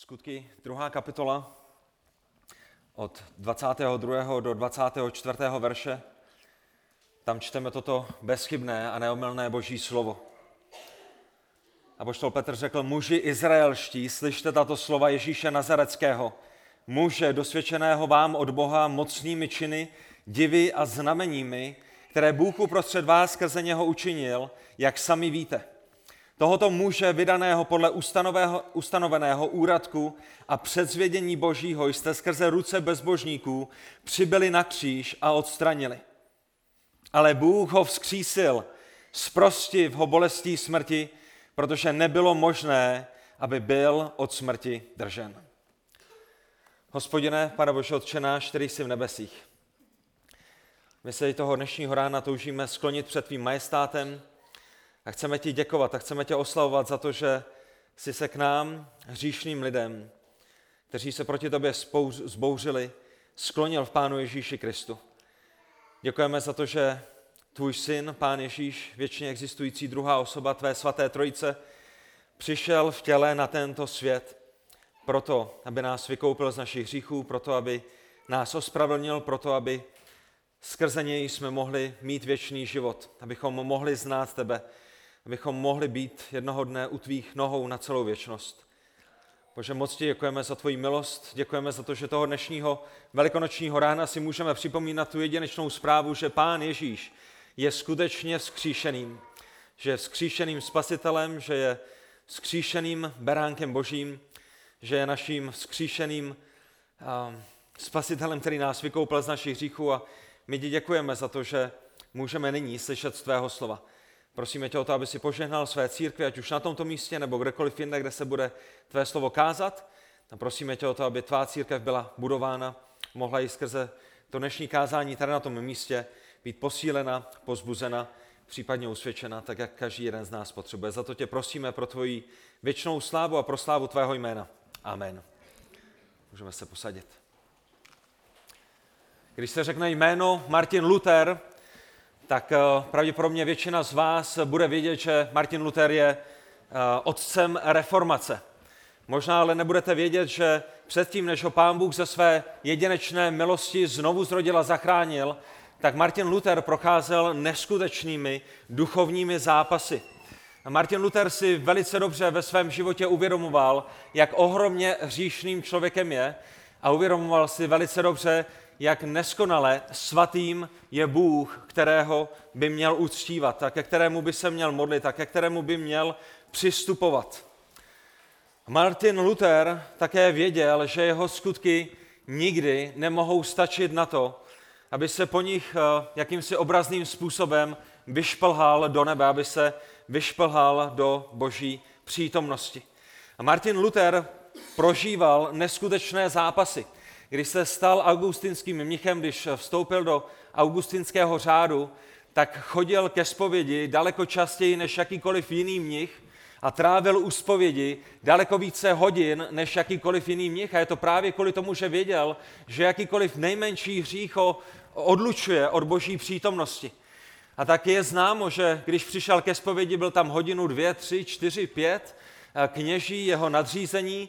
Skutky, druhá kapitola, od 22. do 24. verše. Tam čteme toto bezchybné a neomylné boží slovo. A poštol Petr řekl, muži izraelští, slyšte tato slova Ježíše Nazareckého, muže dosvědčeného vám od Boha mocnými činy, divy a znameními, které Bůh uprostřed vás skrze něho učinil, jak sami víte. Tohoto muže vydaného podle ustanoveného úradku a předzvědění božího jste skrze ruce bezbožníků přibyli na kříž a odstranili. Ale Bůh ho vzkřísil, zprostiv ho bolestí smrti, protože nebylo možné, aby byl od smrti držen. Hospodine, Pane Bože, Otče náš, který jsi v nebesích. My se toho dnešního rána toužíme sklonit před tvým majestátem a chceme ti děkovat a chceme tě oslavovat za to, že jsi se k nám, hříšným lidem, kteří se proti tobě zbouřili, sklonil v Pánu Ježíši Kristu. Děkujeme za to, že tvůj syn, Pán Ježíš, věčně existující druhá osoba tvé svaté trojice, přišel v těle na tento svět proto, aby nás vykoupil z našich hříchů, proto, aby nás ospravedlnil, proto, aby skrze něj jsme mohli mít věčný život, abychom mohli znát tebe, abychom mohli být jednoho dne u tvých nohou na celou věčnost. Bože, moc ti děkujeme za tvoji milost, děkujeme za to, že toho dnešního velikonočního rána si můžeme připomínat tu jedinečnou zprávu, že Pán Ježíš je skutečně vzkříšeným, že je vzkříšeným spasitelem, že je vzkříšeným beránkem božím, že je naším vzkříšeným spasitelem, který nás vykoupil z našich hříchů a my ti děkujeme za to, že můžeme nyní slyšet z tvého slova. Prosíme tě o to, aby si požehnal své církve, ať už na tomto místě nebo kdekoliv jinde, kde se bude tvé slovo kázat. A prosíme tě o to, aby tvá církev byla budována, mohla i skrze to dnešní kázání tady na tom místě být posílena, pozbuzena, případně usvědčena, tak jak každý jeden z nás potřebuje. Za to tě prosíme pro tvoji věčnou slávu a pro slávu tvého jména. Amen. Můžeme se posadit. Když se řekne jméno Martin Luther, tak eh, pravděpodobně většina z vás bude vědět, že Martin Luther je eh, otcem reformace. Možná ale nebudete vědět, že předtím, než ho pán Bůh ze své jedinečné milosti znovu zrodil a zachránil, tak Martin Luther procházel neskutečnými duchovními zápasy. Martin Luther si velice dobře ve svém životě uvědomoval, jak ohromně hříšným člověkem je a uvědomoval si velice dobře, jak neskonale svatým je Bůh, kterého by měl uctívat, a ke kterému by se měl modlit, a ke kterému by měl přistupovat. Martin Luther také věděl, že jeho skutky nikdy nemohou stačit na to, aby se po nich eh, jakýmsi obrazným způsobem vyšplhal do nebe, aby se vyšplhal do boží přítomnosti. A Martin Luther prožíval neskutečné zápasy. Když se stal augustinským mnichem, když vstoupil do augustinského řádu, tak chodil ke zpovědi daleko častěji než jakýkoliv jiný mnich a trávil u zpovědi daleko více hodin než jakýkoliv jiný mnich. A je to právě kvůli tomu, že věděl, že jakýkoliv nejmenší hřích ho odlučuje od boží přítomnosti. A tak je známo, že když přišel ke zpovědi, byl tam hodinu, dvě, tři, čtyři, pět, kněží, jeho nadřízení,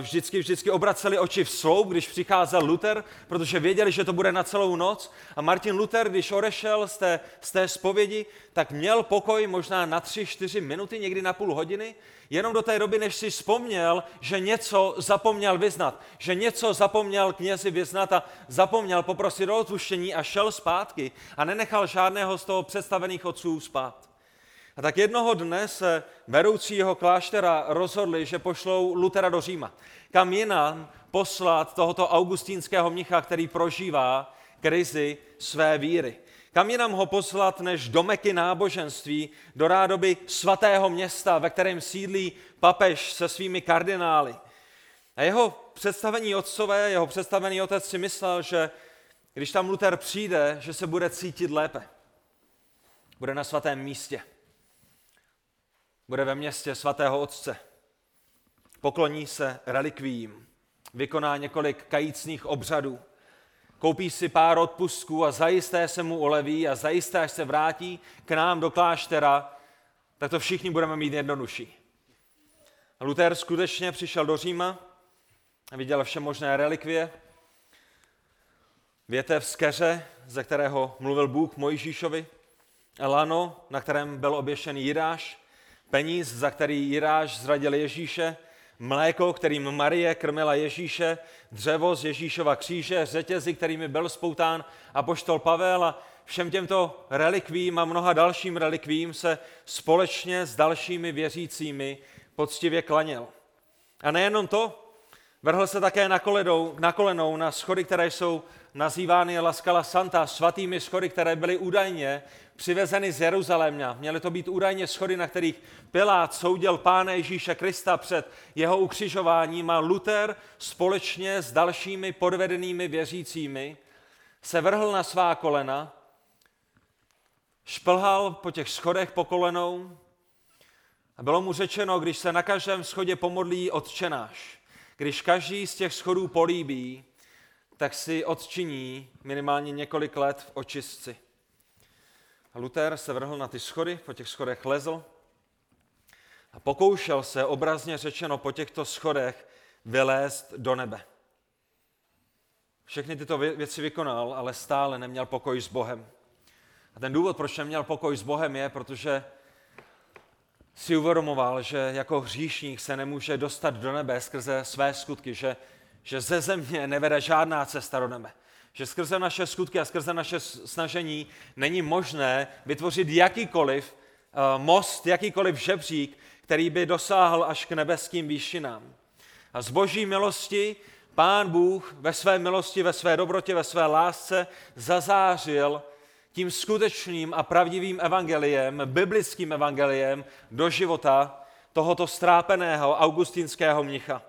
vždycky, vždycky obraceli oči v sloup, když přicházel Luther, protože věděli, že to bude na celou noc. A Martin Luther, když odešel z té, z té zpovědi, tak měl pokoj možná na tři, čtyři minuty, někdy na půl hodiny, jenom do té doby, než si vzpomněl, že něco zapomněl vyznat, že něco zapomněl knězi vyznat a zapomněl poprosit o odpuštění a šel zpátky a nenechal žádného z toho představených otců spát. A tak jednoho dne se vedoucí jeho kláštera rozhodli, že pošlou Lutera do Říma. Kam jinam poslat tohoto augustínského mnicha, který prožívá krizi své víry. Kam jinam ho poslat než do Meky náboženství, do rádoby svatého města, ve kterém sídlí papež se svými kardinály. A jeho představení otcové, jeho představený otec si myslel, že když tam Luther přijde, že se bude cítit lépe. Bude na svatém místě bude ve městě svatého otce. Pokloní se relikvím, vykoná několik kajícných obřadů, koupí si pár odpustků a zajisté se mu uleví a zajisté, až se vrátí k nám do kláštera, tak to všichni budeme mít jednodušší. Luther skutečně přišel do Říma, viděl vše možné relikvie, větev z keře, ze kterého mluvil Bůh Mojžíšovi, lano, na kterém byl oběšený Jiráš, peníz, za který Jiráš zradil Ježíše, mléko, kterým Marie krmila Ježíše, dřevo z Ježíšova kříže, řetězy, kterými byl spoután a poštol Pavel a všem těmto relikvím a mnoha dalším relikvím se společně s dalšími věřícími poctivě klaněl. A nejenom to, vrhl se také na, koledou, na kolenou na schody, které jsou nazývány La Scala Santa, svatými schody, které byly údajně přivezeny z Jeruzaléma. Měly to být údajně schody, na kterých Pilát soudil Pána Ježíše Krista před jeho ukřižováním a Luther společně s dalšími podvedenými věřícími se vrhl na svá kolena, šplhal po těch schodech po kolenou a bylo mu řečeno, když se na každém schodě pomodlí odčenáš, když každý z těch schodů políbí, tak si odčiní minimálně několik let v očistci. A Luther se vrhl na ty schody, po těch schodech lezl a pokoušel se, obrazně řečeno, po těchto schodech vylézt do nebe. Všechny tyto věci vykonal, ale stále neměl pokoj s Bohem. A ten důvod, proč neměl pokoj s Bohem, je, protože si uvědomoval, že jako hříšník se nemůže dostat do nebe skrze své skutky, že, že ze země nevede žádná cesta do nebe. Že skrze naše skutky a skrze naše snažení není možné vytvořit jakýkoliv uh, most, jakýkoliv žebřík, který by dosáhl až k nebeským výšinám. A z boží milosti Pán Bůh ve své milosti, ve své dobrotě, ve své lásce zazářil tím skutečným a pravdivým evangeliem, biblickým evangeliem do života tohoto strápeného augustinského mnicha.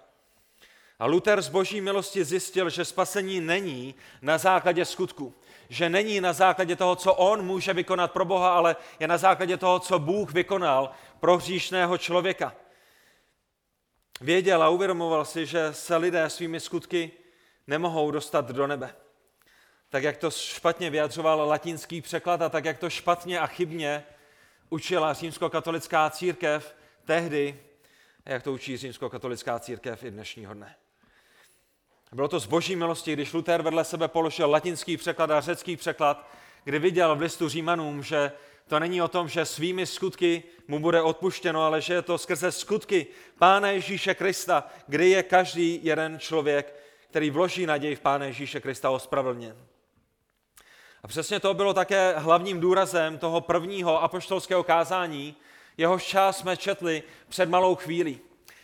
A Luther z boží milosti zjistil, že spasení není na základě skutku. Že není na základě toho, co on může vykonat pro Boha, ale je na základě toho, co Bůh vykonal pro hříšného člověka. Věděl a uvědomoval si, že se lidé svými skutky nemohou dostat do nebe tak jak to špatně vyjadřoval latinský překlad a tak jak to špatně a chybně učila římskokatolická církev tehdy, jak to učí římskokatolická církev i dnešního dne. Bylo to z boží milosti, když Luther vedle sebe položil latinský překlad a řecký překlad, kdy viděl v listu Římanům, že to není o tom, že svými skutky mu bude odpuštěno, ale že je to skrze skutky Pána Ježíše Krista, kdy je každý jeden člověk, který vloží naději v Pána Ježíše Krista ospravedlněn. A přesně to bylo také hlavním důrazem toho prvního apoštolského kázání, jehož část jsme četli před malou chvílí.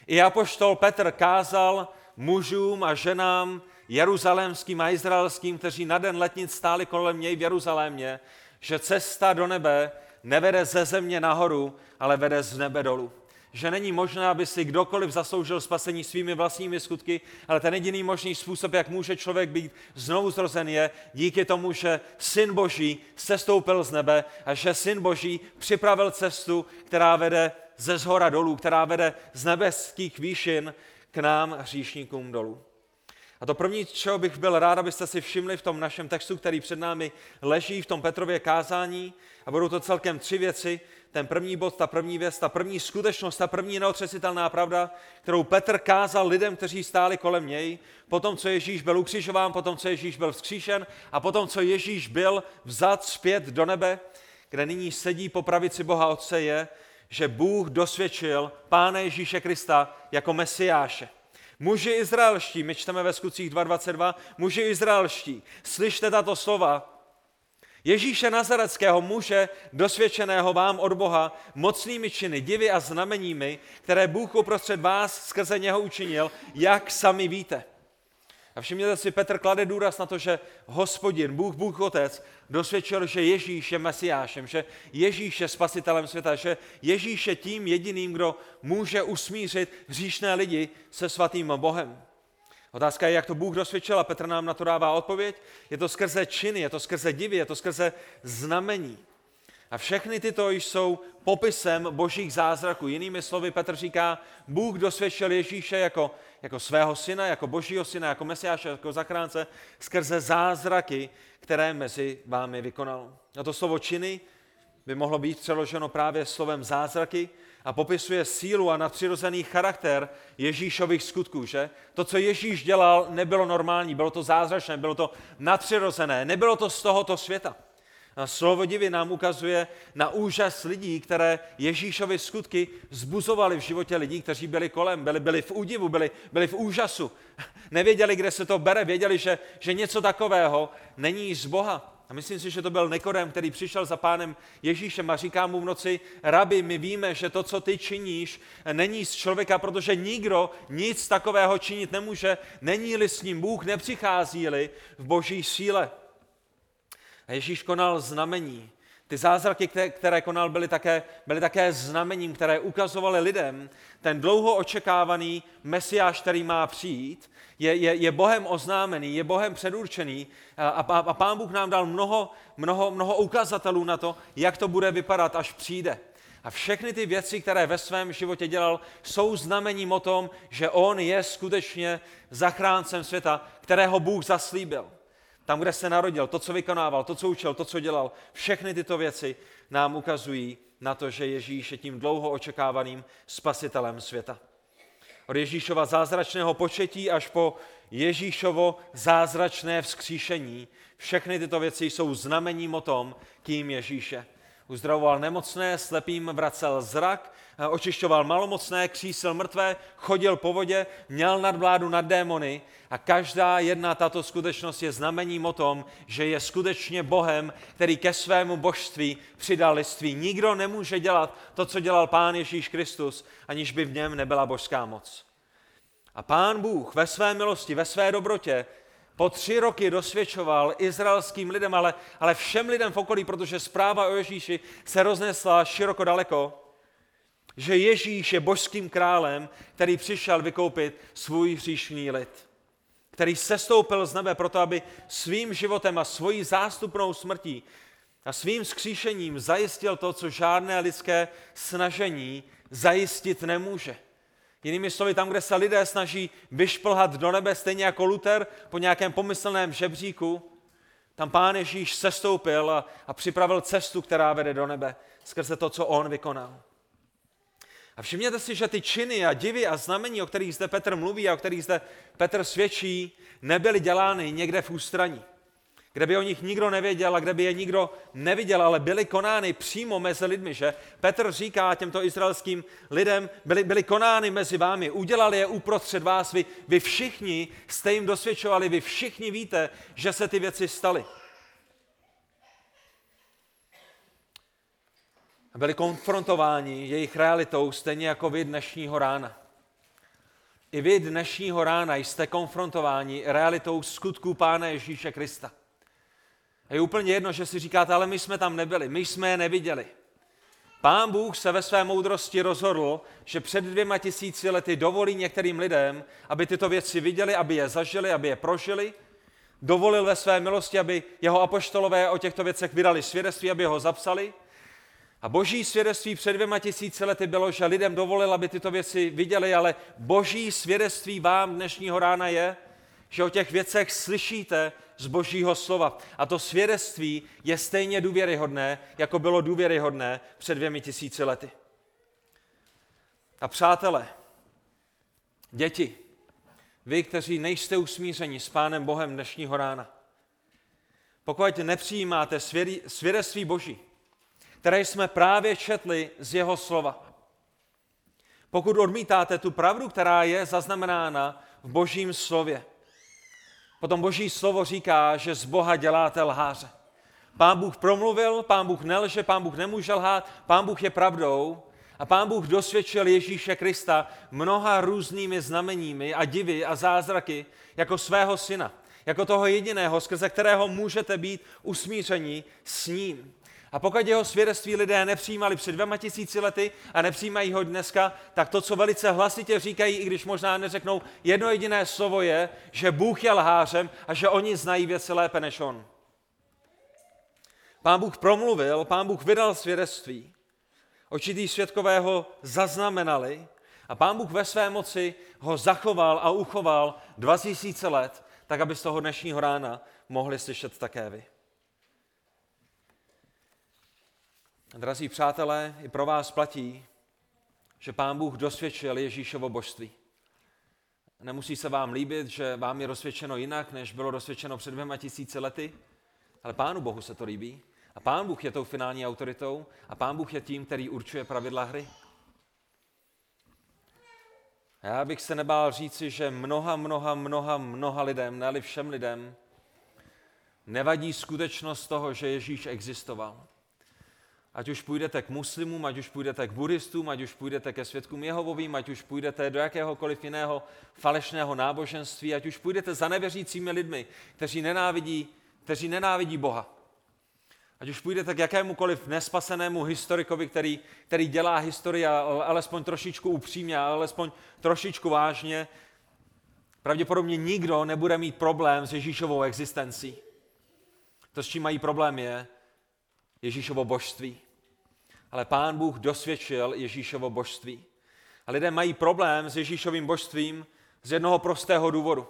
I apoštol Petr kázal mužům a ženám jeruzalémským a izraelským, kteří na den letnic stáli kolem něj v Jeruzalémě, že cesta do nebe nevede ze země nahoru, ale vede z nebe dolů že není možné, aby si kdokoliv zasloužil spasení svými vlastními skutky, ale ten jediný možný způsob, jak může člověk být znovu zrozen, je díky tomu, že Syn Boží sestoupil z nebe a že Syn Boží připravil cestu, která vede ze zhora dolů, která vede z nebeských výšin k nám, hříšníkům dolů. A to první, čeho bych byl rád, abyste si všimli v tom našem textu, který před námi leží v tom Petrově kázání, a budou to celkem tři věci, ten první bod, ta první věc, ta první skutečnost, ta první neotřesitelná pravda, kterou Petr kázal lidem, kteří stáli kolem něj, potom, co Ježíš byl ukřižován, potom, co Ježíš byl vzkříšen a potom, co Ježíš byl vzat zpět do nebe, kde nyní sedí po pravici Boha Otce, je, že Bůh dosvědčil Pána Ježíše Krista jako Mesiáše. Muži izraelští, my čteme ve skutcích 2.22, muži izraelští, slyšte tato slova, Ježíše Nazareckého muže, dosvědčeného vám od Boha, mocnými činy, divy a znameními, které Bůh uprostřed vás skrze něho učinil, jak sami víte. A všimněte si, Petr klade důraz na to, že hospodin, Bůh, Bůh Otec, dosvědčil, že Ježíš je Mesiášem, že Ježíš je spasitelem světa, že Ježíš je tím jediným, kdo může usmířit hříšné lidi se svatým Bohem. Otázka je, jak to Bůh dosvědčil a Petr nám na to dává odpověď. Je to skrze činy, je to skrze divy, je to skrze znamení. A všechny tyto jsou popisem božích zázraků. Jinými slovy Petr říká, Bůh dosvědčil Ježíše jako, jako svého syna, jako božího syna, jako mesiáše, jako zachránce, skrze zázraky, které mezi vámi vykonal. A to slovo činy by mohlo být přeloženo právě slovem zázraky, a popisuje sílu a nadpřirozený charakter Ježíšových skutků, že? To, co Ježíš dělal, nebylo normální, bylo to zázračné, bylo to nadpřirozené, nebylo to z tohoto světa. A slovo divy nám ukazuje na úžas lidí, které Ježíšovy skutky zbuzovaly v životě lidí, kteří byli kolem, byli, byli v údivu, byli, byli v úžasu. Nevěděli, kde se to bere, věděli, že, že něco takového není z Boha. A myslím si, že to byl Nikodem, který přišel za pánem Ježíšem a říká mu v noci, rabi, my víme, že to, co ty činíš, není z člověka, protože nikdo nic takového činit nemůže, není-li s ním Bůh, nepřichází-li v boží síle. A Ježíš konal znamení. Ty zázraky, které konal, byly také, byly také znamením, které ukazovaly lidem ten dlouho očekávaný mesiáš, který má přijít, je, je, je Bohem oznámený, je Bohem předurčený a, a, a Pán Bůh nám dal mnoho, mnoho, mnoho ukazatelů na to, jak to bude vypadat, až přijde. A všechny ty věci, které ve svém životě dělal, jsou znamením o tom, že on je skutečně zachráncem světa, kterého Bůh zaslíbil. Tam, kde se narodil, to, co vykonával, to, co učil, to, co dělal, všechny tyto věci nám ukazují na to, že Ježíš je tím dlouho očekávaným spasitelem světa. Od Ježíšova zázračného početí až po Ježíšovo zázračné vzkříšení. Všechny tyto věci jsou znamením o tom, kým Ježíše uzdravoval nemocné, slepým vracel zrak, očišťoval malomocné, křísil mrtvé, chodil po vodě, měl nadvládu nad démony a každá jedna tato skutečnost je znamením o tom, že je skutečně Bohem, který ke svému božství přidal liství. Nikdo nemůže dělat to, co dělal Pán Ježíš Kristus, aniž by v něm nebyla božská moc. A Pán Bůh ve své milosti, ve své dobrotě po tři roky dosvědčoval izraelským lidem, ale, ale všem lidem v okolí, protože zpráva o Ježíši se roznesla široko daleko, že Ježíš je božským králem, který přišel vykoupit svůj hříšný lid, který sestoupil z nebe proto, aby svým životem a svojí zástupnou smrtí a svým skříšením zajistil to, co žádné lidské snažení zajistit nemůže. Jinými slovy, tam, kde se lidé snaží vyšplhat do nebe, stejně jako Luther po nějakém pomyslném žebříku, tam pán Ježíš sestoupil a, a připravil cestu, která vede do nebe, skrze to, co on vykonal. A všimněte si, že ty činy a divy a znamení, o kterých zde Petr mluví a o kterých zde Petr svědčí, nebyly dělány někde v ústraní kde by o nich nikdo nevěděl a kde by je nikdo neviděl, ale byly konány přímo mezi lidmi, že? Petr říká těmto izraelským lidem, byly, byly konány mezi vámi, udělali je uprostřed vás, vy, vy všichni jste jim dosvědčovali, vy všichni víte, že se ty věci staly. Byli konfrontováni jejich realitou stejně jako vy dnešního rána. I vy dnešního rána jste konfrontováni realitou skutků Pána Ježíše Krista. Je úplně jedno, že si říkáte, ale my jsme tam nebyli, my jsme je neviděli. Pán Bůh se ve své moudrosti rozhodl, že před dvěma tisíci lety dovolí některým lidem, aby tyto věci viděli, aby je zažili, aby je prožili. Dovolil ve své milosti, aby jeho apoštolové o těchto věcech vydali svědectví, aby ho zapsali. A boží svědectví před dvěma tisíci lety bylo, že lidem dovolil, aby tyto věci viděli, ale boží svědectví vám dnešního rána je, že o těch věcech slyšíte z božího slova. A to svědectví je stejně důvěryhodné, jako bylo důvěryhodné před dvěmi tisíci lety. A přátelé, děti, vy, kteří nejste usmířeni s Pánem Bohem dnešního rána, pokud nepřijímáte svědectví Boží, které jsme právě četli z jeho slova, pokud odmítáte tu pravdu, která je zaznamenána v Božím slově, Potom Boží slovo říká, že z Boha děláte lháře. Pán Bůh promluvil, pán Bůh nelže, pán Bůh nemůže lhát, pán Bůh je pravdou a pán Bůh dosvědčil Ježíše Krista mnoha různými znameními a divy a zázraky jako svého syna, jako toho jediného, skrze kterého můžete být usmíření s ním. A pokud jeho svědectví lidé nepřijímali před dvěma tisíci lety a nepřijímají ho dneska, tak to, co velice hlasitě říkají, i když možná neřeknou jedno jediné slovo, je, že Bůh je lhářem a že oni znají věci lépe než on. Pán Bůh promluvil, pán Bůh vydal svědectví. Očitý světkové ho zaznamenali a pán Bůh ve své moci ho zachoval a uchoval 2000 let, tak aby z toho dnešního rána mohli slyšet také vy. Drazí přátelé, i pro vás platí, že Pán Bůh dosvědčil Ježíšovo božství. Nemusí se vám líbit, že vám je rozsvědčeno jinak, než bylo rozsvědčeno před dvěma tisíci lety, ale Pánu Bohu se to líbí. A Pán Bůh je tou finální autoritou a Pán Bůh je tím, který určuje pravidla hry. Já bych se nebál říci, že mnoha, mnoha, mnoha, mnoha lidem, ne všem lidem, nevadí skutečnost toho, že Ježíš existoval. Ať už půjdete k muslimům, ať už půjdete k buddhistům, ať už půjdete ke svědkům Jehovovým, ať už půjdete do jakéhokoliv jiného falešného náboženství, ať už půjdete za nevěřícími lidmi, kteří nenávidí, kteří nenávidí Boha. Ať už půjdete k jakémukoliv nespasenému historikovi, který, který dělá historii alespoň trošičku upřímně, alespoň trošičku vážně, pravděpodobně nikdo nebude mít problém s Ježíšovou existencí. To, s čím mají problém, je Ježíšovo božství. Ale pán Bůh dosvědčil Ježíšovo božství. A lidé mají problém s Ježíšovým božstvím z jednoho prostého důvodu.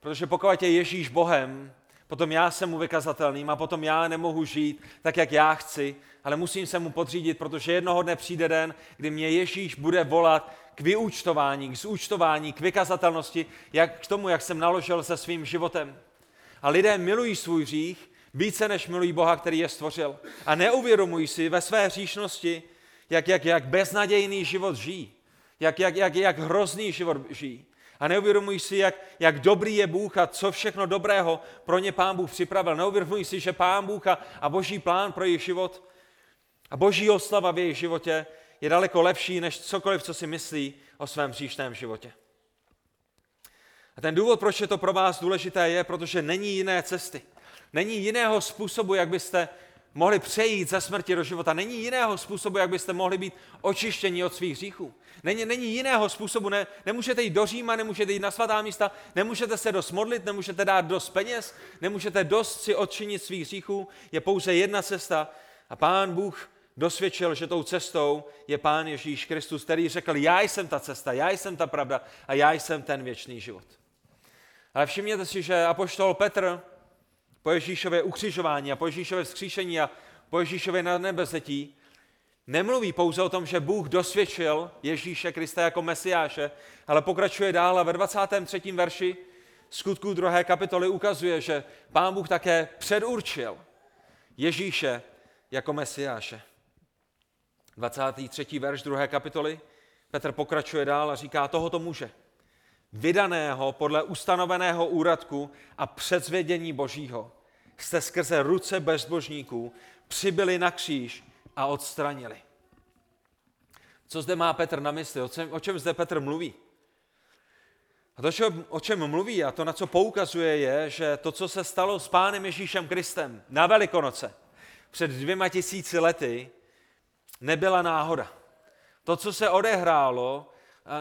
Protože pokud je Ježíš Bohem, potom já jsem mu vykazatelným a potom já nemohu žít tak, jak já chci, ale musím se mu podřídit, protože jednoho dne přijde den, kdy mě Ježíš bude volat k vyúčtování, k zúčtování, k vykazatelnosti, jak k tomu, jak jsem naložil se svým životem. A lidé milují svůj hřích více než milují Boha, který je stvořil. A neuvědomují si ve své hříšnosti, jak, jak, jak beznadějný život žijí, jak, jak, jak, jak hrozný život žijí. A neuvědomují si, jak, jak dobrý je Bůh a co všechno dobrého pro ně Pán Bůh připravil. Neuvědomují si, že Pán Bůh a, a boží plán pro jejich život a boží oslava v jejich životě je daleko lepší, než cokoliv, co si myslí o svém příštém životě. A ten důvod, proč je to pro vás důležité, je, protože není jiné cesty. Není jiného způsobu, jak byste mohli přejít ze smrti do života. Není jiného způsobu, jak byste mohli být očištěni od svých hříchů. Není, není jiného způsobu, ne, nemůžete jít do Říma, nemůžete jít na svatá místa, nemůžete se dost modlit, nemůžete dát dost peněz, nemůžete dost si odčinit svých hříchů. Je pouze jedna cesta a Pán Bůh dosvědčil, že tou cestou je Pán Ježíš Kristus, který řekl, já jsem ta cesta, já jsem ta pravda a já jsem ten věčný život. Ale všimněte si, že apoštol Petr po Ježíšově ukřižování a po Ježíšově vzkříšení a po Ježíšově na nebezetí, nemluví pouze o tom, že Bůh dosvědčil Ježíše Krista jako Mesiáše, ale pokračuje dál a ve 23. verši skutků druhé kapitoly ukazuje, že Pán Bůh také předurčil Ježíše jako Mesiáše. 23. verš druhé kapitoly Petr pokračuje dál a říká, tohoto muže, vydaného podle ustanoveného úradku a předzvědění Božího, jste skrze ruce bezbožníků přibyli na kříž a odstranili. Co zde má Petr na mysli? O čem, o čem zde Petr mluví? A to, o čem mluví a to, na co poukazuje, je, že to, co se stalo s Pánem Ježíšem Kristem na Velikonoce před dvěma tisíci lety, nebyla náhoda. To, co se odehrálo,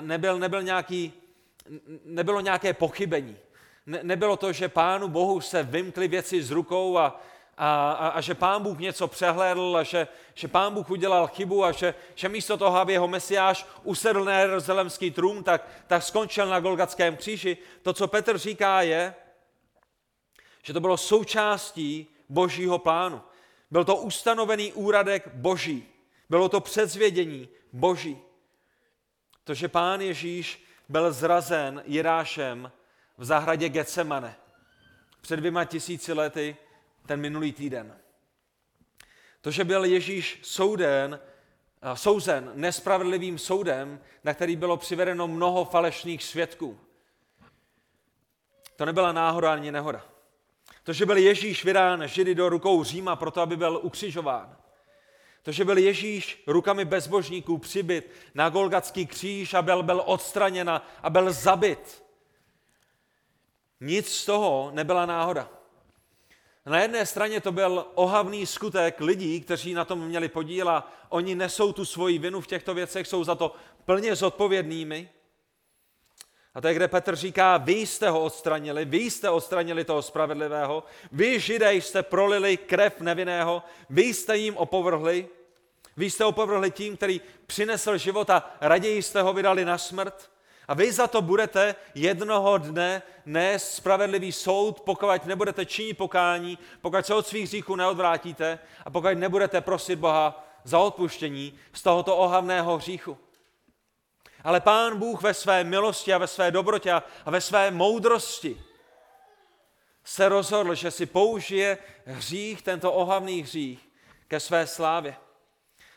nebyl, nebyl nějaký, nebylo nějaké pochybení ne, nebylo to, že Pánu Bohu se vymkly věci z rukou a, a, a, a že Pán Bůh něco přehlédl a že, že Pán Bůh udělal chybu a že, že místo toho, aby jeho mesiáš usedl na jeruzalemský trům, tak, tak skončil na Golgatském kříži. To, co Petr říká, je, že to bylo součástí božího plánu. Byl to ustanovený úradek boží. Bylo to předzvědění boží. To, že pán Ježíš byl zrazen Jirášem v zahradě Getsemane před dvěma tisíci lety ten minulý týden. To, že byl Ježíš souden, souzen nespravedlivým soudem, na který bylo přivedeno mnoho falešných svědků. To nebyla náhoda ani nehoda. To, že byl Ježíš vydán Židy do rukou Říma proto, aby byl ukřižován. To, že byl Ježíš rukami bezbožníků přibyt na Golgatský kříž a byl, byl odstraněn a byl zabit nic z toho nebyla náhoda. Na jedné straně to byl ohavný skutek lidí, kteří na tom měli podíl a oni nesou tu svoji vinu v těchto věcech, jsou za to plně zodpovědnými. A to je, kde Petr říká, vy jste ho odstranili, vy jste odstranili toho spravedlivého, vy židé jste prolili krev nevinného, vy jste jim opovrhli, vy jste opovrhli tím, který přinesl život a raději jste ho vydali na smrt. A vy za to budete jednoho dne nést spravedlivý soud, pokud nebudete činit pokání, pokud se od svých hříchů neodvrátíte a pokud nebudete prosit Boha za odpuštění z tohoto ohavného hříchu. Ale Pán Bůh ve své milosti a ve své dobrotě a ve své moudrosti se rozhodl, že si použije hřích, tento ohavný hřích, ke své slávě.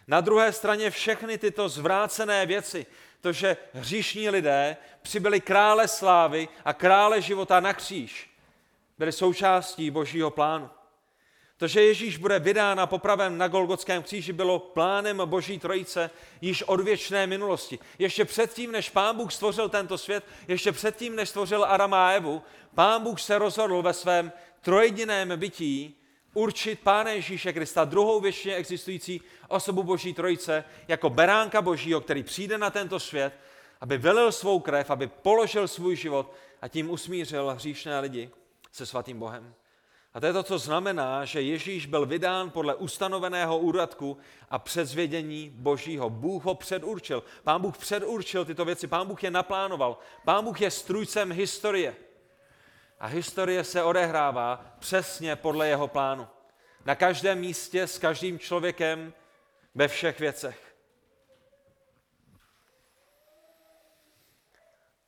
Na druhé straně všechny tyto zvrácené věci, to, že hříšní lidé přibyli krále slávy a krále života na kříž, byly součástí božího plánu. To, že Ježíš bude vydán a popraven na Golgotském kříži, bylo plánem Boží trojice již od věčné minulosti. Ještě předtím, než Pán Bůh stvořil tento svět, ještě předtím, než stvořil Adama a Evu, Pán Bůh se rozhodl ve svém trojediném bytí určit Pána Ježíše Krista, druhou věčně existující osobu Boží trojice, jako beránka Božího, který přijde na tento svět, aby vylil svou krev, aby položil svůj život a tím usmířil hříšné lidi se svatým Bohem. A to je to, co znamená, že Ježíš byl vydán podle ustanoveného úradku a předzvědění Božího. Bůh ho předurčil. Pán Bůh předurčil tyto věci. Pán Bůh je naplánoval. Pán Bůh je strůjcem historie. A historie se odehrává přesně podle jeho plánu. Na každém místě, s každým člověkem, ve všech věcech.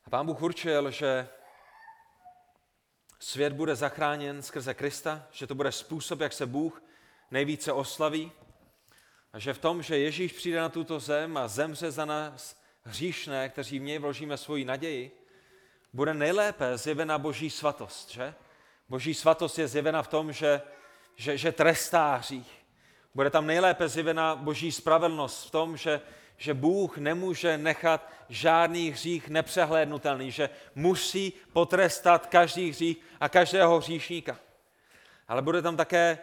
A pán Bůh určil, že svět bude zachráněn skrze Krista, že to bude způsob, jak se Bůh nejvíce oslaví a že v tom, že Ježíš přijde na tuto zem a zemře za nás hříšné, kteří v něj vložíme svoji naději, bude nejlépe zjevena boží svatost, že? Boží svatost je zjevena v tom, že, že, že trestá hřích. Bude tam nejlépe zjevena boží spravedlnost v tom, že, že Bůh nemůže nechat žádný hřích nepřehlédnutelný, že musí potrestat každý hřích a každého hříšníka. Ale bude tam také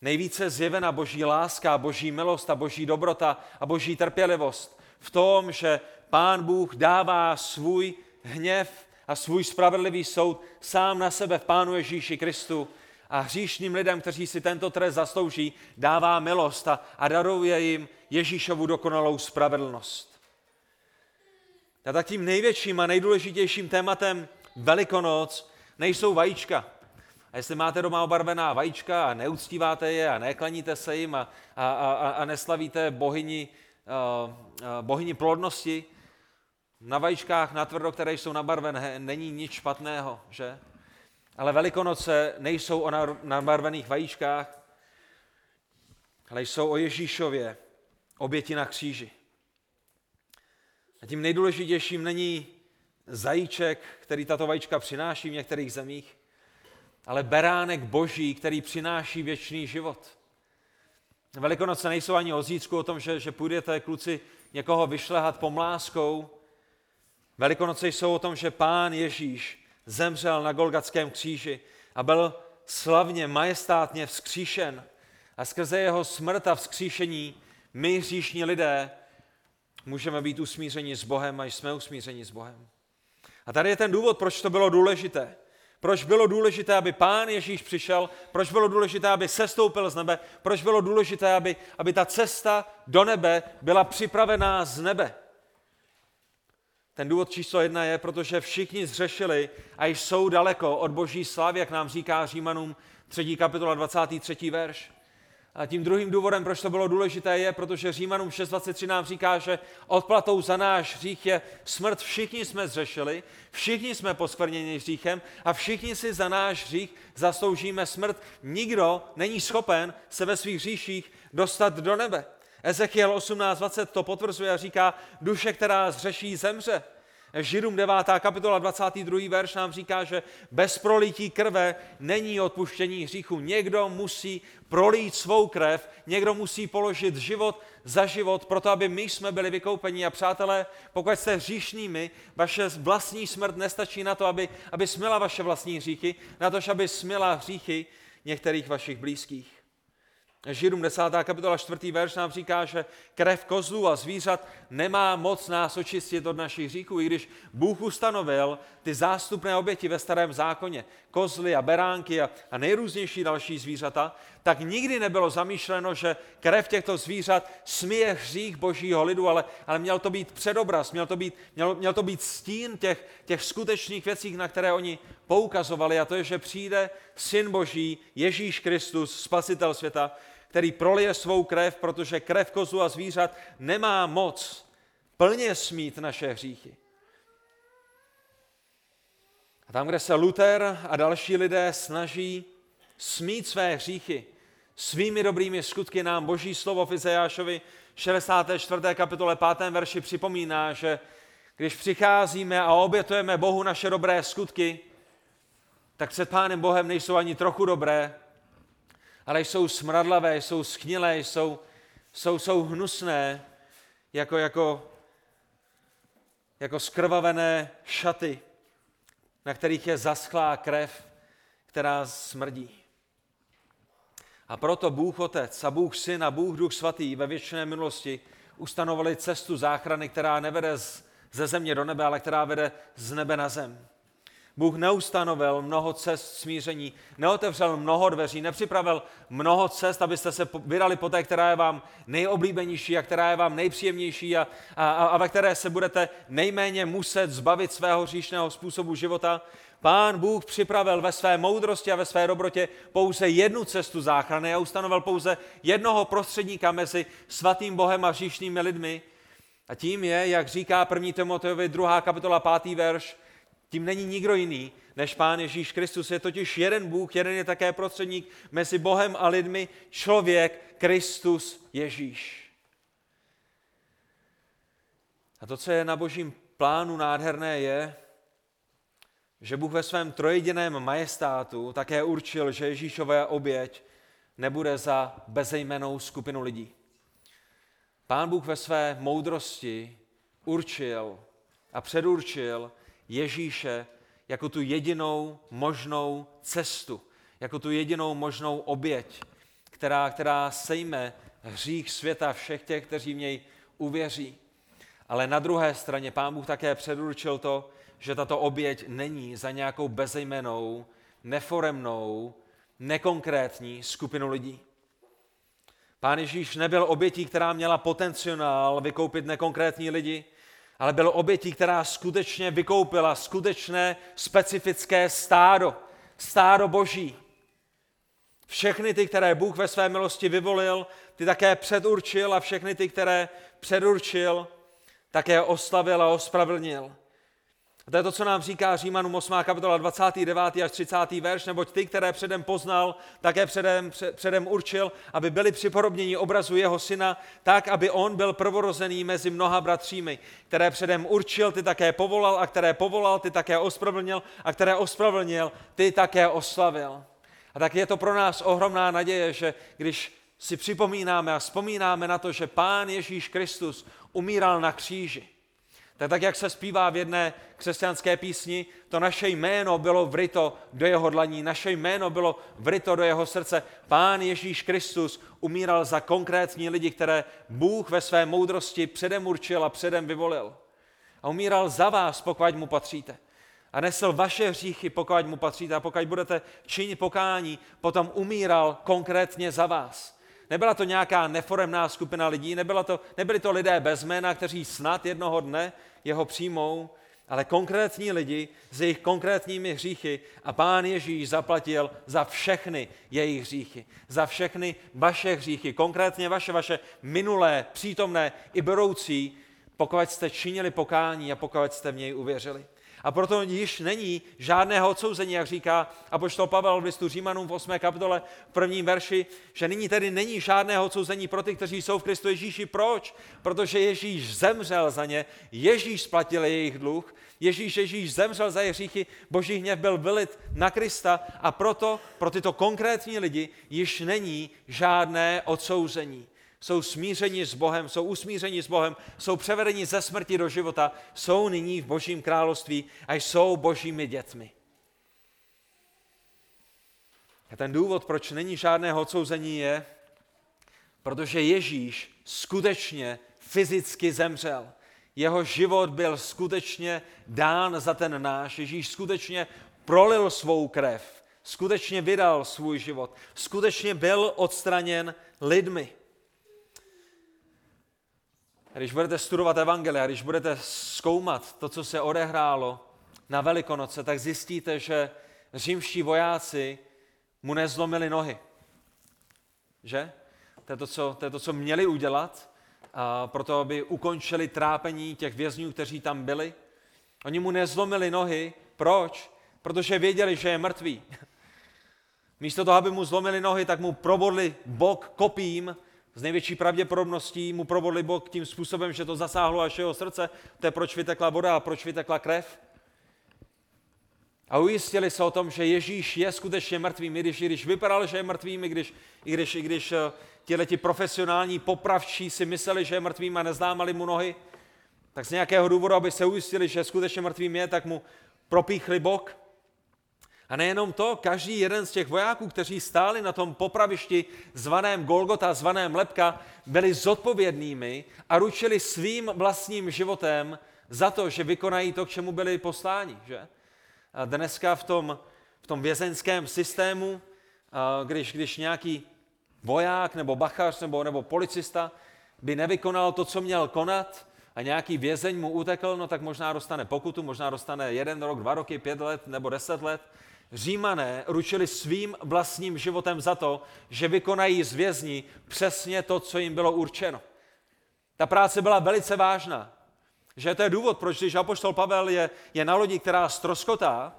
nejvíce zjevena boží láska, boží milost a boží dobrota a boží trpělivost v tom, že Pán Bůh dává svůj hněv a svůj spravedlivý soud sám na sebe v Pánu Ježíši Kristu a hříšným lidem, kteří si tento trest zaslouží, dává milost a, a daruje jim Ježíšovu dokonalou spravedlnost. A tak tím největším a nejdůležitějším tématem Velikonoc nejsou vajíčka. A jestli máte doma obarvená vajíčka a neuctíváte je a neklaníte se jim a, a, a, a neslavíte bohyni, uh, bohyni plodnosti, na vajíčkách na tvrdo, které jsou nabarvené, není nic špatného, že? Ale Velikonoce nejsou o nabarvených vajíčkách, ale jsou o Ježíšově oběti na kříži. A tím nejdůležitějším není zajíček, který tato vajíčka přináší v některých zemích, ale beránek boží, který přináší věčný život. Velikonoce nejsou ani o zítřku, o tom, že, že půjdete, kluci, někoho vyšlehat pomláskou. Velikonoce jsou o tom, že pán Ježíš zemřel na Golgatském kříži a byl slavně, majestátně vzkříšen. A skrze jeho smrt a vzkříšení my, hříšní lidé, můžeme být usmířeni s Bohem a jsme usmířeni s Bohem. A tady je ten důvod, proč to bylo důležité. Proč bylo důležité, aby Pán Ježíš přišel, proč bylo důležité, aby sestoupil z nebe, proč bylo důležité, aby, aby ta cesta do nebe byla připravená z nebe. Ten důvod číslo jedna je, protože všichni zřešili a jsou daleko od boží slávy, jak nám říká Římanům 3. kapitola 23. verš. A tím druhým důvodem, proč to bylo důležité, je, protože Římanům 6.23 nám říká, že odplatou za náš hřích je smrt. Všichni jsme zřešili, všichni jsme poskvrněni hříchem a všichni si za náš hřích zasloužíme smrt. Nikdo není schopen se ve svých hříších dostat do nebe. Ezechiel 18.20 to potvrzuje a říká, duše, která zřeší, zemře. Židům 9. kapitola 22. verš nám říká, že bez prolití krve není odpuštění hříchu. Někdo musí prolít svou krev, někdo musí položit život za život, proto aby my jsme byli vykoupeni. A přátelé, pokud jste hříšnými, vaše vlastní smrt nestačí na to, aby, aby smila vaše vlastní hříchy, na to, aby smila hříchy některých vašich blízkých. Židům 10. kapitola 4. verš nám říká, že krev kozlů a zvířat nemá moc nás očistit od našich hříchů, i když Bůh ustanovil ty zástupné oběti ve starém zákoně, kozly a beránky a, a nejrůznější další zvířata, tak nikdy nebylo zamýšleno, že krev těchto zvířat smije hřích božího lidu, ale, ale měl to být předobraz, měl to být, měl, měl to být stín těch, těch skutečných věcí, na které oni poukazovali, a to je, že přijde Syn Boží, Ježíš Kristus, Spasitel světa, který prolije svou krev, protože krev kozu a zvířat nemá moc plně smít naše hříchy. A tam, kde se Luther a další lidé snaží smít své hříchy, svými dobrými skutky nám Boží slovo v Izajášovi 64. kapitole 5. verši připomíná, že když přicházíme a obětujeme Bohu naše dobré skutky, tak před Pánem Bohem nejsou ani trochu dobré, ale jsou smradlavé, jsou schnilé, jsou, jsou, jsou hnusné, jako, jako, jako skrvavené šaty, na kterých je zaschlá krev, která smrdí. A proto Bůh Otec a Bůh Syn a Bůh Duch Svatý ve věčné minulosti ustanovali cestu záchrany, která nevede ze země do nebe, ale která vede z nebe na zem. Bůh neustanovil mnoho cest smíření, neotevřel mnoho dveří, nepřipravil mnoho cest, abyste se vydali po té, která je vám nejoblíbenější a která je vám nejpříjemnější a, a, a ve které se budete nejméně muset zbavit svého říšného způsobu života. Pán Bůh připravil ve své moudrosti a ve své dobrotě pouze jednu cestu záchrany a ustanovil pouze jednoho prostředníka mezi svatým Bohem a říšnými lidmi. A tím je, jak říká 1. Timoteovi 2. kapitola 5. verš, tím není nikdo jiný než Pán Ježíš Kristus. Je totiž jeden Bůh, jeden je také prostředník mezi Bohem a lidmi, člověk Kristus Ježíš. A to, co je na božím plánu nádherné, je, že Bůh ve svém trojjediném majestátu také určil, že Ježíšové oběť nebude za bezejmenou skupinu lidí. Pán Bůh ve své moudrosti určil a předurčil, Ježíše jako tu jedinou možnou cestu, jako tu jedinou možnou oběť, která, která sejme hřích světa všech těch, kteří v něj uvěří. Ale na druhé straně pán Bůh také předurčil to, že tato oběť není za nějakou bezejmenou, neforemnou, nekonkrétní skupinu lidí. Pán Ježíš nebyl obětí, která měla potenciál vykoupit nekonkrétní lidi, ale byl obětí, která skutečně vykoupila skutečné specifické stádo, stádo boží. Všechny ty, které Bůh ve své milosti vyvolil, ty také předurčil a všechny ty, které předurčil, také oslavil a ospravedlnil. A to je to, co nám říká Římanům 8. kapitola 29. až 30. verš, neboť ty, které předem poznal, také předem, předem určil, aby byli připodobněni obrazu jeho syna, tak, aby on byl prvorozený mezi mnoha bratřími, které předem určil, ty také povolal a které povolal, ty také ospravedlnil a které ospravedlnil, ty také oslavil. A tak je to pro nás ohromná naděje, že když si připomínáme a vzpomínáme na to, že Pán Ježíš Kristus umíral na kříži, tak, tak jak se zpívá v jedné křesťanské písni, to naše jméno bylo vryto do jeho dlaní, naše jméno bylo vryto do jeho srdce. Pán Ježíš Kristus umíral za konkrétní lidi, které Bůh ve své moudrosti předem určil a předem vyvolil. A umíral za vás, pokud mu patříte. A nesl vaše hříchy, pokud mu patříte. A pokud budete činit pokání, potom umíral konkrétně za vás. Nebyla to nějaká neforemná skupina lidí, nebyla to, nebyli to lidé bez jména, kteří snad jednoho dne jeho přijmou, ale konkrétní lidi s jejich konkrétními hříchy a pán Ježíš zaplatil za všechny jejich hříchy, za všechny vaše hříchy, konkrétně vaše, vaše minulé, přítomné i budoucí, pokud jste činili pokání a pokud jste v něj uvěřili. A proto již není žádného odsouzení, jak říká apoštol Pavel v listu Římanům v 8. kapitole v prvním verši, že nyní tedy není žádného odsouzení pro ty, kteří jsou v Kristu Ježíši. Proč? Protože Ježíš zemřel za ně, Ježíš splatil jejich dluh, Ježíš Ježíš zemřel za jejich hříchy, boží hněv byl vylit na Krista a proto pro tyto konkrétní lidi již není žádné odsouzení jsou smířeni s Bohem, jsou usmířeni s Bohem, jsou převedeni ze smrti do života, jsou nyní v Božím království a jsou Božími dětmi. A ten důvod, proč není žádného odsouzení, je, protože Ježíš skutečně fyzicky zemřel. Jeho život byl skutečně dán za ten náš. Ježíš skutečně prolil svou krev, skutečně vydal svůj život, skutečně byl odstraněn lidmi. Když budete studovat Evangelia, když budete zkoumat to, co se odehrálo na Velikonoce, tak zjistíte, že římští vojáci mu nezlomili nohy. Že? To je to, co, to je to, co měli udělat, proto aby ukončili trápení těch vězňů, kteří tam byli. Oni mu nezlomili nohy. Proč? Protože věděli, že je mrtvý. Místo toho, aby mu zlomili nohy, tak mu probodli bok kopím, z největší pravděpodobností mu probodli bok tím způsobem, že to zasáhlo až jeho srdce. To je proč vytekla voda a proč vytekla krev. A ujistili se o tom, že Ježíš je skutečně mrtvý, i když, i když vypadal, že je mrtvý, i když, i když, i když eh, ti profesionální popravčí si mysleli, že je mrtvým a neznámali mu nohy, tak z nějakého důvodu, aby se ujistili, že skutečně mrtvým je, tak mu propíchli bok. A nejenom to, každý jeden z těch vojáků, kteří stáli na tom popravišti zvaném Golgota, zvaném Lepka, byli zodpovědnými a ručili svým vlastním životem za to, že vykonají to, k čemu byli posláni. Že? A dneska v tom, v tom vězeňském systému, když, když nějaký voják nebo bachař nebo, nebo policista by nevykonal to, co měl konat, a nějaký vězeň mu utekl, no tak možná dostane pokutu, možná dostane jeden rok, dva roky, pět let nebo deset let. Římané ručili svým vlastním životem za to, že vykonají z vězni přesně to, co jim bylo určeno. Ta práce byla velice vážná. Že to je důvod, proč když apoštol Pavel je, je na lodi, která stroskotá,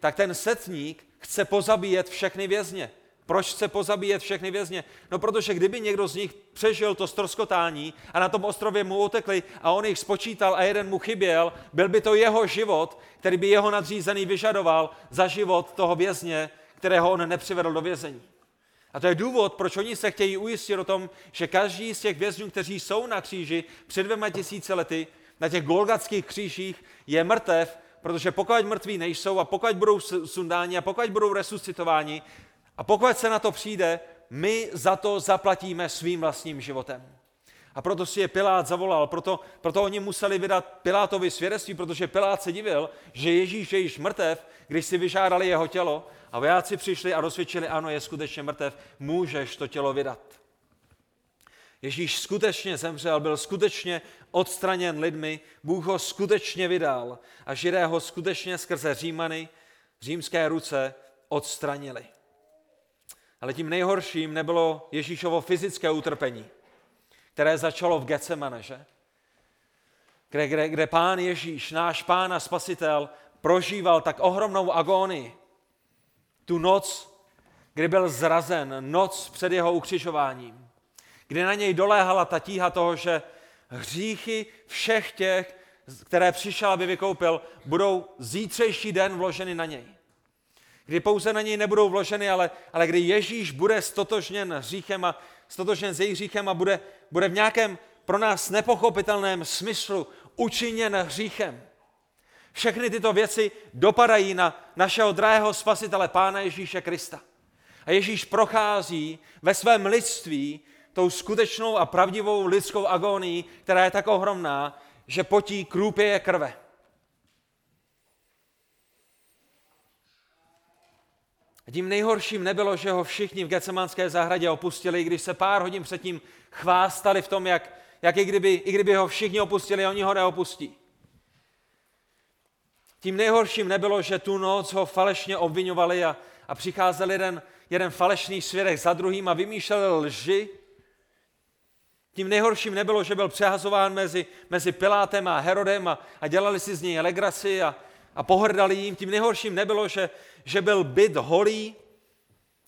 tak ten setník chce pozabíjet všechny vězně. Proč chce pozabíjet všechny vězně? No protože kdyby někdo z nich přežil to stroskotání a na tom ostrově mu utekli a on jich spočítal a jeden mu chyběl, byl by to jeho život, který by jeho nadřízený vyžadoval za život toho vězně, kterého on nepřivedl do vězení. A to je důvod, proč oni se chtějí ujistit o tom, že každý z těch vězňů, kteří jsou na kříži před dvěma tisíce lety, na těch golgatských křížích, je mrtev, protože pokud mrtví nejsou a pokud budou sundáni a pokud budou resuscitováni, a pokud se na to přijde, my za to zaplatíme svým vlastním životem. A proto si je Pilát zavolal, proto, proto oni museli vydat Pilátovi svědectví, protože Pilát se divil, že Ježíš je již mrtev, když si vyžádali jeho tělo a vojáci přišli a dosvědčili, ano, je skutečně mrtev, můžeš to tělo vydat. Ježíš skutečně zemřel, byl skutečně odstraněn lidmi, Bůh ho skutečně vydal a židé ho skutečně skrze Římany, římské ruce odstranili. Ale tím nejhorším nebylo Ježíšovo fyzické utrpení, které začalo v Getsemane, že? Kde, kde, kde pán Ježíš, náš pán a spasitel, prožíval tak ohromnou agónii. Tu noc, kdy byl zrazen, noc před jeho ukřižováním, kdy na něj doléhala ta tíha toho, že hříchy všech těch, které přišel, aby vykoupil, budou zítřejší den vloženy na něj kdy pouze na něj nebudou vloženy, ale, ale kdy Ježíš bude stotožněn hříchem a stotožněn s jejich hříchem a bude, bude v nějakém pro nás nepochopitelném smyslu učiněn hříchem. Všechny tyto věci dopadají na našeho drahého spasitele, Pána Ježíše Krista. A Ježíš prochází ve svém lidství tou skutečnou a pravdivou lidskou agónií, která je tak ohromná, že potí krůpěje krve. A tím nejhorším nebylo, že ho všichni v Getsemanské zahradě opustili, když se pár hodin předtím chvástali v tom, jak, jak i, kdyby, i kdyby ho všichni opustili, oni ho neopustí. Tím nejhorším nebylo, že tu noc ho falešně obvinovali a, a přicházel jeden, jeden falešný svědek za druhým a vymýšlel lži. Tím nejhorším nebylo, že byl přehazován mezi, mezi Pilátem a Herodem a, a dělali si z něj legrasy a, a pohrdali jim. Tím nejhorším nebylo, že, že byl byt holý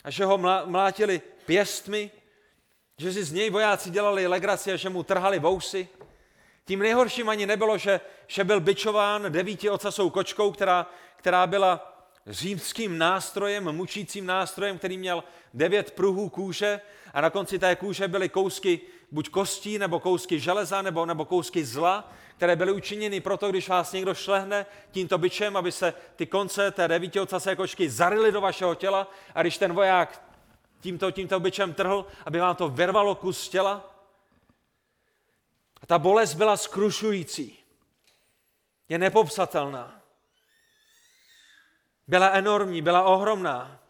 a že ho mlátili pěstmi, že si z něj vojáci dělali legraci a že mu trhali vousy. Tím nejhorším ani nebylo, že, že byl byčován devíti ocasou kočkou, která, která byla římským nástrojem, mučícím nástrojem, který měl devět pruhů kůže a na konci té kůže byly kousky buď kostí, nebo kousky železa, nebo, nebo kousky zla, které byly učiněny proto, když vás někdo šlehne tímto byčem, aby se ty konce té devítiocaské kočky zarily do vašeho těla a když ten voják tímto, tímto byčem trhl, aby vám to vyrvalo kus těla. A ta bolest byla skrušující. Je nepopsatelná. Byla enormní, byla ohromná.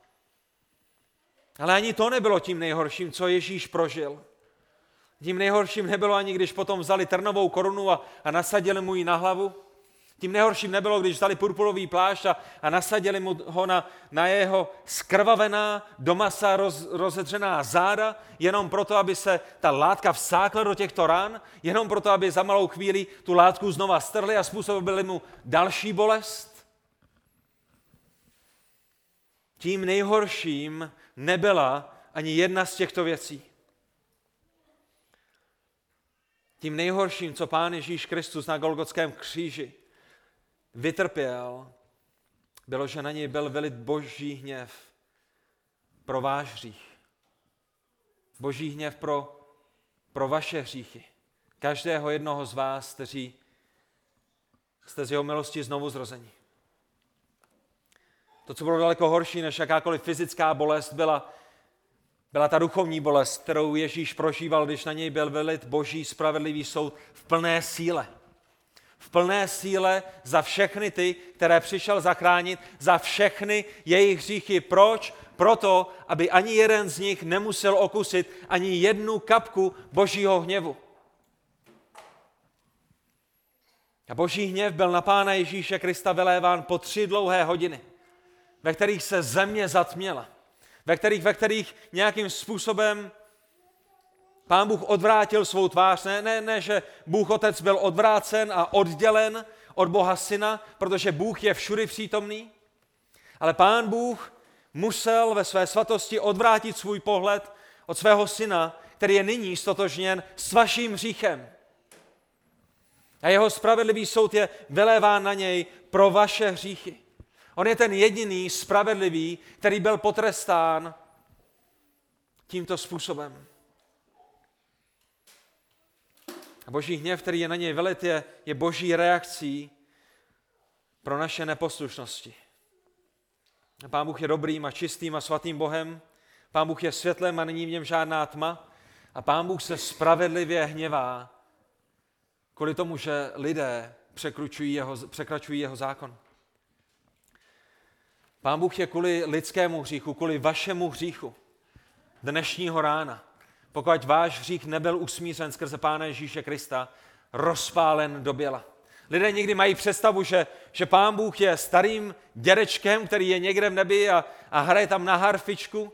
Ale ani to nebylo tím nejhorším, co Ježíš prožil. Tím nejhorším nebylo ani, když potom vzali trnovou korunu a, a nasadili mu ji na hlavu. Tím nejhorším nebylo, když vzali purpurový plášť a, a nasadili mu ho na, na jeho skrvavená, do masa roz, rozedřená záda, jenom proto, aby se ta látka vsákla do těchto rán, jenom proto, aby za malou chvíli tu látku znova strli a způsobili mu další bolest. Tím nejhorším nebyla ani jedna z těchto věcí. Tím nejhorším, co Pán Ježíš Kristus na Golgotském kříži vytrpěl, bylo, že na něj byl velit boží hněv pro váš hřích. Boží hněv pro, pro vaše hříchy. Každého jednoho z vás, kteří jste z jeho milosti znovu zrození. To, co bylo daleko horší než jakákoliv fyzická bolest, byla, byla ta duchovní bolest, kterou Ježíš prožíval, když na něj byl velit boží spravedlivý soud v plné síle v plné síle za všechny ty, které přišel zachránit, za všechny jejich hříchy. Proč? Proto, aby ani jeden z nich nemusel okusit ani jednu kapku božího hněvu. A boží hněv byl na pána Ježíše Krista vyléván po tři dlouhé hodiny, ve kterých se země zatměla, ve kterých, ve kterých nějakým způsobem Pán Bůh odvrátil svou tvář. Ne, ne, ne, že Bůh Otec byl odvrácen a oddělen od Boha Syna, protože Bůh je všudy přítomný. Ale Pán Bůh musel ve své svatosti odvrátit svůj pohled od svého syna, který je nyní stotožněn s vaším hříchem. A jeho spravedlivý soud je vyléván na něj pro vaše hříchy. On je ten jediný spravedlivý, který byl potrestán tímto způsobem. A boží hněv, který je na něj velit, je, je boží reakcí pro naše neposlušnosti. Pán Bůh je dobrým a čistým a svatým Bohem. Pán Bůh je světlem a není v něm žádná tma. A Pán Bůh se spravedlivě hněvá kvůli tomu, že lidé překračují jeho, překračují jeho zákon. Pán Bůh je kvůli lidskému hříchu, kvůli vašemu hříchu dnešního rána pokud váš hřích nebyl usmířen skrze Pána Ježíše Krista, rozpálen do běla. Lidé někdy mají představu, že, že Pán Bůh je starým dědečkem, který je někde v nebi a, a hraje tam na harfičku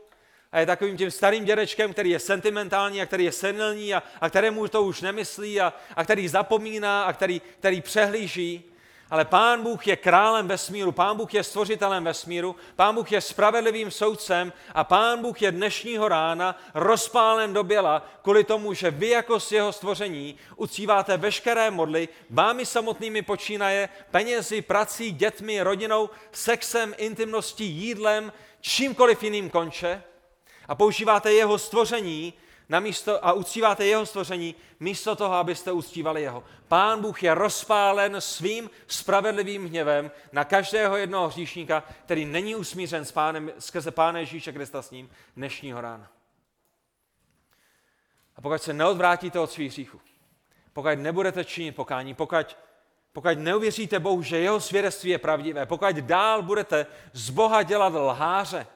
a je takovým tím starým dědečkem, který je sentimentální a který je senilní a, a kterému to už nemyslí a, a který zapomíná a který, který přehlíží ale Pán Bůh je králem vesmíru, Pán Bůh je stvořitelem vesmíru, Pán Bůh je spravedlivým soudcem a Pán Bůh je dnešního rána rozpálen do běla kvůli tomu, že vy jako z jeho stvoření uctíváte veškeré modly, vámi samotnými počínaje, penězi, prací, dětmi, rodinou, sexem, intimností, jídlem, čímkoliv jiným konče a používáte jeho stvoření na místo, a uctíváte jeho stvoření, místo toho, abyste uctívali jeho. Pán Bůh je rozpálen svým spravedlivým hněvem na každého jednoho hříšníka, který není usmířen s pánem, skrze Pána Ježíše Krista s ním dnešního rána. A pokud se neodvrátíte od svých hříchů, pokud nebudete činit pokání, pokud, pokud neuvěříte Bohu, že jeho svědectví je pravdivé, pokud dál budete z Boha dělat lháře,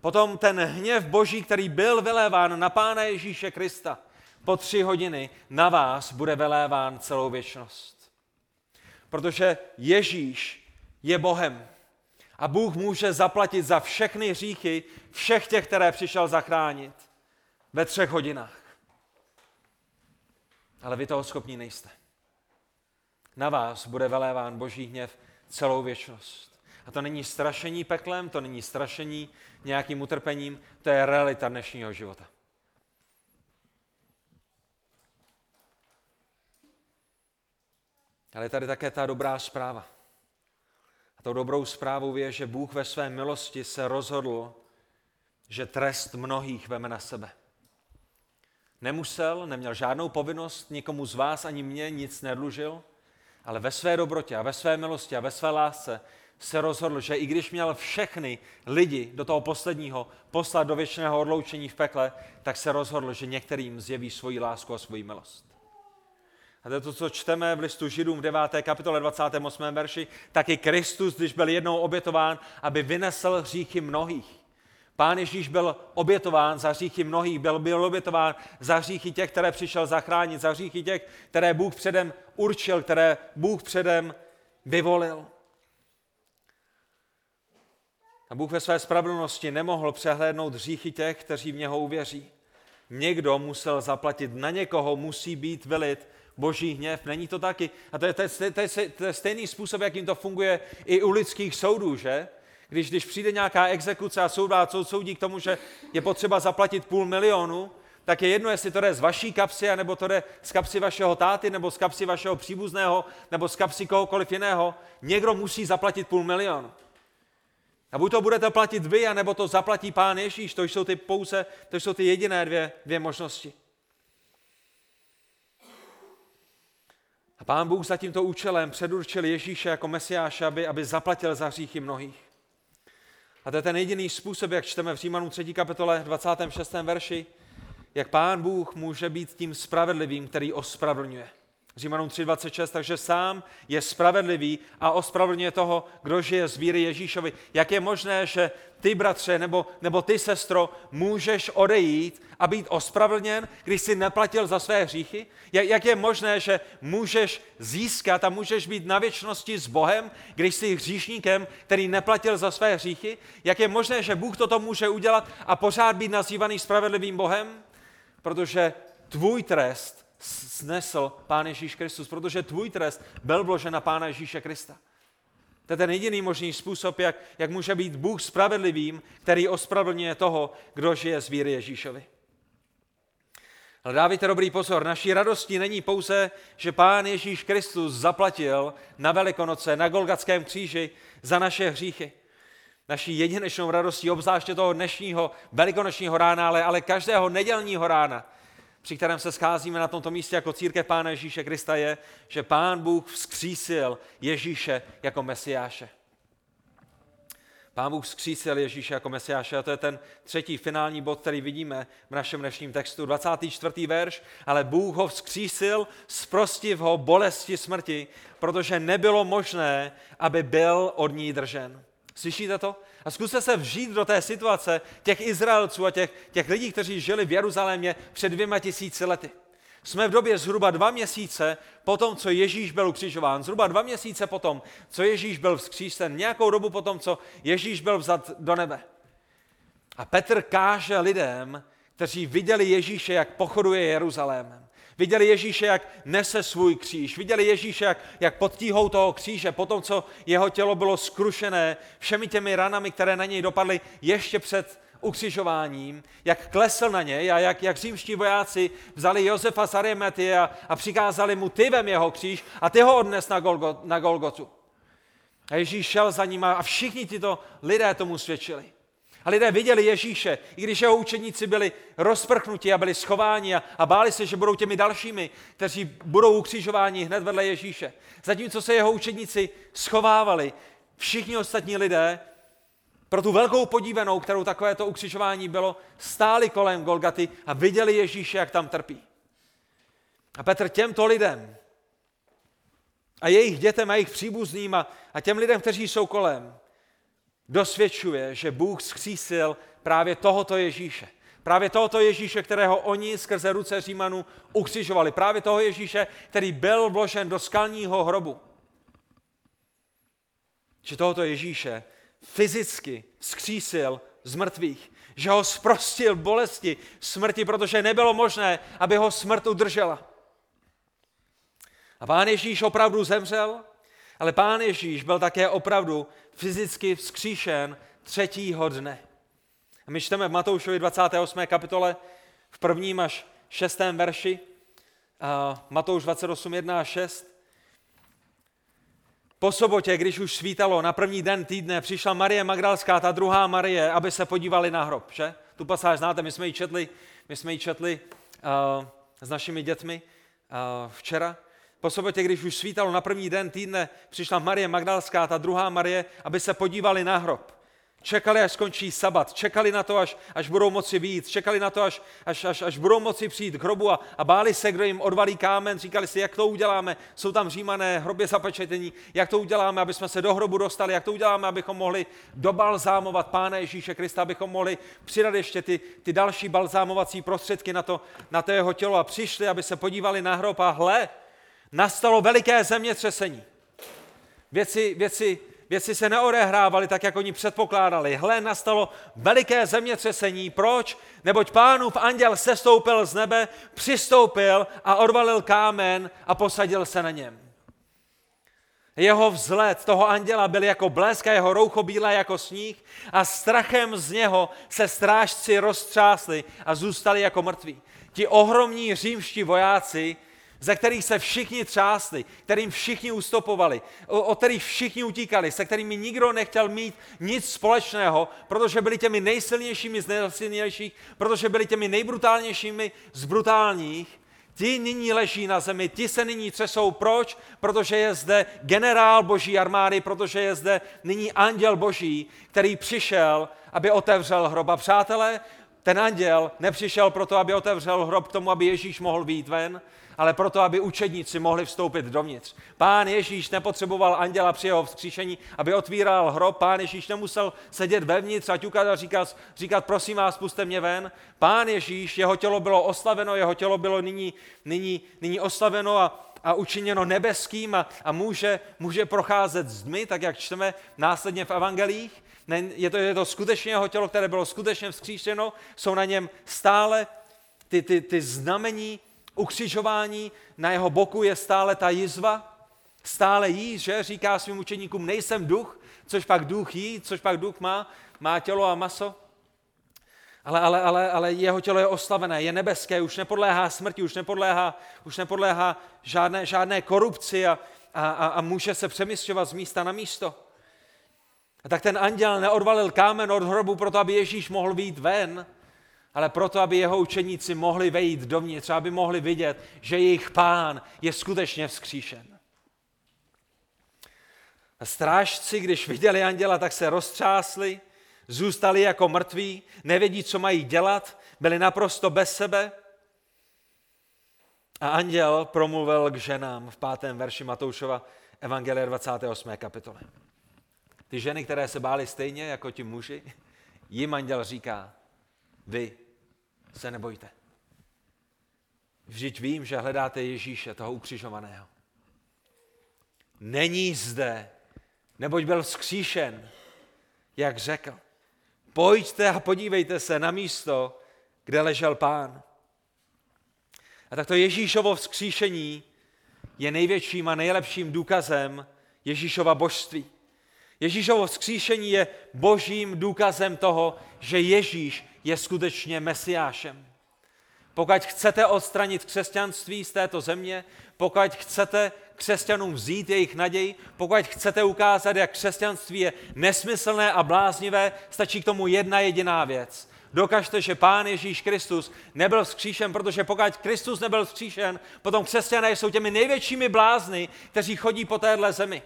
Potom ten hněv boží, který byl vyléván na Pána Ježíše Krista po tři hodiny, na vás bude vyléván celou věčnost. Protože Ježíš je Bohem. A Bůh může zaplatit za všechny hříchy všech těch, které přišel zachránit ve třech hodinách. Ale vy toho schopní nejste. Na vás bude veléván boží hněv celou věčnost. A to není strašení peklem, to není strašení nějakým utrpením, to je realita dnešního života. Ale je tady také ta dobrá zpráva. A tou dobrou zprávou je, že Bůh ve své milosti se rozhodl, že trest mnohých veme na sebe. Nemusel, neměl žádnou povinnost, nikomu z vás ani mě nic nedlužil, ale ve své dobrotě a ve své milosti a ve své lásce se rozhodl, že i když měl všechny lidi do toho posledního poslat do věčného odloučení v pekle, tak se rozhodl, že některým zjeví svoji lásku a svoji milost. A to co čteme v listu Židům v 9. kapitole 28. verši, tak i Kristus, když byl jednou obětován, aby vynesl hříchy mnohých, Pán Ježíš byl obětován za hříchy mnohých, byl, byl obětován za hříchy těch, které přišel zachránit, za hříchy těch, které Bůh předem určil, které Bůh předem vyvolil. A Bůh ve své spravedlnosti nemohl přehlédnout hříchy těch, kteří v něho uvěří. Někdo musel zaplatit, na někoho musí být vylit boží hněv. Není to taky? A to je, to je, to je, to je stejný způsob, jakým to funguje i u lidských soudů, že? Když, když přijde nějaká exekuce a soud vás soudí k tomu, že je potřeba zaplatit půl milionu, tak je jedno, jestli to jde z vaší kapsy, nebo to jde z kapsy vašeho táty, nebo z kapsy vašeho příbuzného, nebo z kapsy kohokoliv jiného. Někdo musí zaplatit půl milionu. A buď to budete platit vy, anebo to zaplatí pán Ježíš. To jsou ty pouze, to jsou ty jediné dvě, dvě možnosti. A pán Bůh za tímto účelem předurčil Ježíše jako mesiáše, aby, aby zaplatil za hříchy mnohých. A to je ten jediný způsob, jak čteme v Římanu 3. kapitole 26. verši, jak pán Bůh může být tím spravedlivým, který ospravedlňuje. Římanům 3.26, takže sám je spravedlivý a ospravedlňuje toho, kdo žije z víry Ježíšovi. Jak je možné, že ty, bratře, nebo, nebo ty, sestro, můžeš odejít a být ospravedlněn, když jsi neplatil za své hříchy? Jak, jak je možné, že můžeš získat a můžeš být na věčnosti s Bohem, když jsi hříšníkem, který neplatil za své hříchy? Jak je možné, že Bůh toto může udělat a pořád být nazývaný spravedlivým Bohem? Protože tvůj trest snesl Pán Ježíš Kristus, protože tvůj trest byl vložen na Pána Ježíše Krista. To je ten jediný možný způsob, jak, jak může být Bůh spravedlivým, který ospravedlňuje toho, kdo žije z víry Ježíšovi. Ale dávajte dobrý pozor, naší radostí není pouze, že Pán Ježíš Kristus zaplatil na Velikonoce, na Golgatském kříži za naše hříchy. Naší jedinečnou radostí, obzvláště toho dnešního velikonočního rána, ale, ale každého nedělního rána, při kterém se scházíme na tomto místě jako církev Pána Ježíše Krista, je, že Pán Bůh vzkřísil Ježíše jako Mesiáše. Pán Bůh vzkřísil Ježíše jako Mesiáše a to je ten třetí finální bod, který vidíme v našem dnešním textu. 24. verš, ale Bůh ho vzkřísil z prostivho bolesti smrti, protože nebylo možné, aby byl od ní držen. Slyšíte to? A zkuste se vžít do té situace těch Izraelců a těch, těch lidí, kteří žili v Jeruzalémě před dvěma tisíci lety. Jsme v době zhruba dva měsíce po tom, co Ježíš byl ukřižován, zhruba dva měsíce po tom, co Ježíš byl vzkříšen, nějakou dobu po tom, co Ježíš byl vzat do nebe. A Petr káže lidem, kteří viděli Ježíše, jak pochoduje Jeruzalémem. Viděli Ježíše, jak nese svůj kříž. Viděli Ježíše, jak, jak pod tíhou toho kříže, po tom, co jeho tělo bylo skrušené všemi těmi ranami, které na něj dopadly ještě před ukřižováním, jak klesl na něj a jak, jak římští vojáci vzali Josefa z Arimety a, a přikázali mu, ty vem jeho kříž a ty ho odnes na, Golgo, na Golgotu. A Ježíš šel za ním a všichni tyto lidé tomu svědčili. A lidé viděli Ježíše, i když jeho učeníci byli rozprchnuti a byli schováni a, a báli se, že budou těmi dalšími, kteří budou ukřižováni hned vedle Ježíše. Zatímco se jeho učeníci schovávali, všichni ostatní lidé pro tu velkou podívenou, kterou takovéto ukřižování bylo, stáli kolem Golgaty a viděli Ježíše, jak tam trpí. A Petr těmto lidem a jejich dětem a jejich příbuzným a, a těm lidem, kteří jsou kolem, dosvědčuje, že Bůh zkřísil právě tohoto Ježíše. Právě tohoto Ježíše, kterého oni skrze ruce Římanů ukřižovali. Právě toho Ježíše, který byl vložen do skalního hrobu. Že tohoto Ježíše fyzicky zkřísil z mrtvých. Že ho zprostil bolesti smrti, protože nebylo možné, aby ho smrt udržela. A pán Ježíš opravdu zemřel, ale pán Ježíš byl také opravdu fyzicky vzkříšen třetího dne. A my čteme v Matoušovi 28. kapitole v prvním až šestém verši, Matouš 28, 1 a 6. Po sobotě, když už svítalo, na první den týdne přišla Marie Magdalská, ta druhá Marie, aby se podívali na hrob. Že? Tu pasáž znáte, my jsme ji četli, my jsme ji četli uh, s našimi dětmi uh, včera. Po sobotě, když už svítalo na první den týdne, přišla Marie Magdalská, ta druhá Marie, aby se podívali na hrob. Čekali, až skončí sabat, čekali na to, až, až budou moci výjít, čekali na to, až, až, až, až budou moci přijít k hrobu a, a báli se, kdo jim odvalí kámen, říkali si, jak to uděláme, jsou tam římané hrobě zapečetení, jak to uděláme, aby jsme se do hrobu dostali, jak to uděláme, abychom mohli dobalzámovat Pána Ježíše Krista, abychom mohli přidat ještě ty, ty další balzámovací prostředky na to, na to jeho tělo? A přišli, aby se podívali na hrob a hle, nastalo veliké zemětřesení. Věci, věci věci se neodehrávaly tak, jak oni předpokládali. Hle, nastalo veliké zemětřesení. Proč? Neboť pánův anděl sestoupil z nebe, přistoupil a odvalil kámen a posadil se na něm. Jeho vzhled toho anděla byl jako blesk a jeho roucho bílé jako sníh a strachem z něho se strážci roztřásli a zůstali jako mrtví. Ti ohromní římští vojáci ze kterých se všichni třásli, kterým všichni ustopovali, o kterých všichni utíkali, se kterými nikdo nechtěl mít nic společného, protože byli těmi nejsilnějšími z nejsilnějších, protože byli těmi nejbrutálnějšími z brutálních, ti nyní leží na zemi, ti se nyní třesou. Proč? Protože je zde generál boží armády, protože je zde nyní anděl boží, který přišel, aby otevřel hroba. Přátelé, ten anděl nepřišel proto, aby otevřel hrob k tomu, aby Ježíš mohl být ven, ale proto, aby učedníci mohli vstoupit dovnitř. Pán Ježíš nepotřeboval anděla při jeho vzkříšení, aby otvíral hrob. Pán Ježíš nemusel sedět vevnitř a ťukat a říkat, říkat prosím vás, puste mě ven. Pán Ježíš, jeho tělo bylo oslaveno, jeho tělo bylo nyní, nyní, nyní oslaveno a, a učiněno nebeským a, a může, může procházet z dmy, tak jak čteme následně v evangelích. Je, to, je to skutečně jeho tělo, které bylo skutečně vzkříšeno, jsou na něm stále ty, ty, ty znamení ukřižování, na jeho boku je stále ta jizva, stále jí, že říká svým učeníkům, nejsem duch, což pak duch jí, což pak duch má, má tělo a maso. Ale, ale, ale, ale jeho tělo je oslavené, je nebeské, už nepodléhá smrti, už nepodléhá, už nepodléhá žádné, žádné korupci a, a, a může se přemysťovat z místa na místo. A tak ten anděl neodvalil kámen od hrobu proto, aby Ježíš mohl být ven, ale proto, aby jeho učeníci mohli vejít dovnitř, aby mohli vidět, že jejich pán je skutečně vzkříšen. A strážci, když viděli anděla, tak se roztřásli, zůstali jako mrtví, nevědí, co mají dělat, byli naprosto bez sebe. A anděl promluvil k ženám v pátém verši Matoušova Evangelia 28. kapitole. Ty ženy, které se bály stejně jako ti muži, jim anděl říká, vy se nebojte. Vždyť vím, že hledáte Ježíše, toho ukřižovaného. Není zde, neboť byl vzkříšen, jak řekl. Pojďte a podívejte se na místo, kde ležel pán. A takto Ježíšovo vzkříšení je největším a nejlepším důkazem Ježíšova božství. Ježíšovo vzkříšení je božím důkazem toho, že Ježíš je skutečně mesiášem. Pokud chcete odstranit křesťanství z této země, pokud chcete křesťanům vzít jejich naději, pokud chcete ukázat, jak křesťanství je nesmyslné a bláznivé, stačí k tomu jedna jediná věc. Dokažte, že Pán Ježíš Kristus nebyl vzkříšen, protože pokud Kristus nebyl vzkříšen, potom křesťané jsou těmi největšími blázny, kteří chodí po téhle zemi.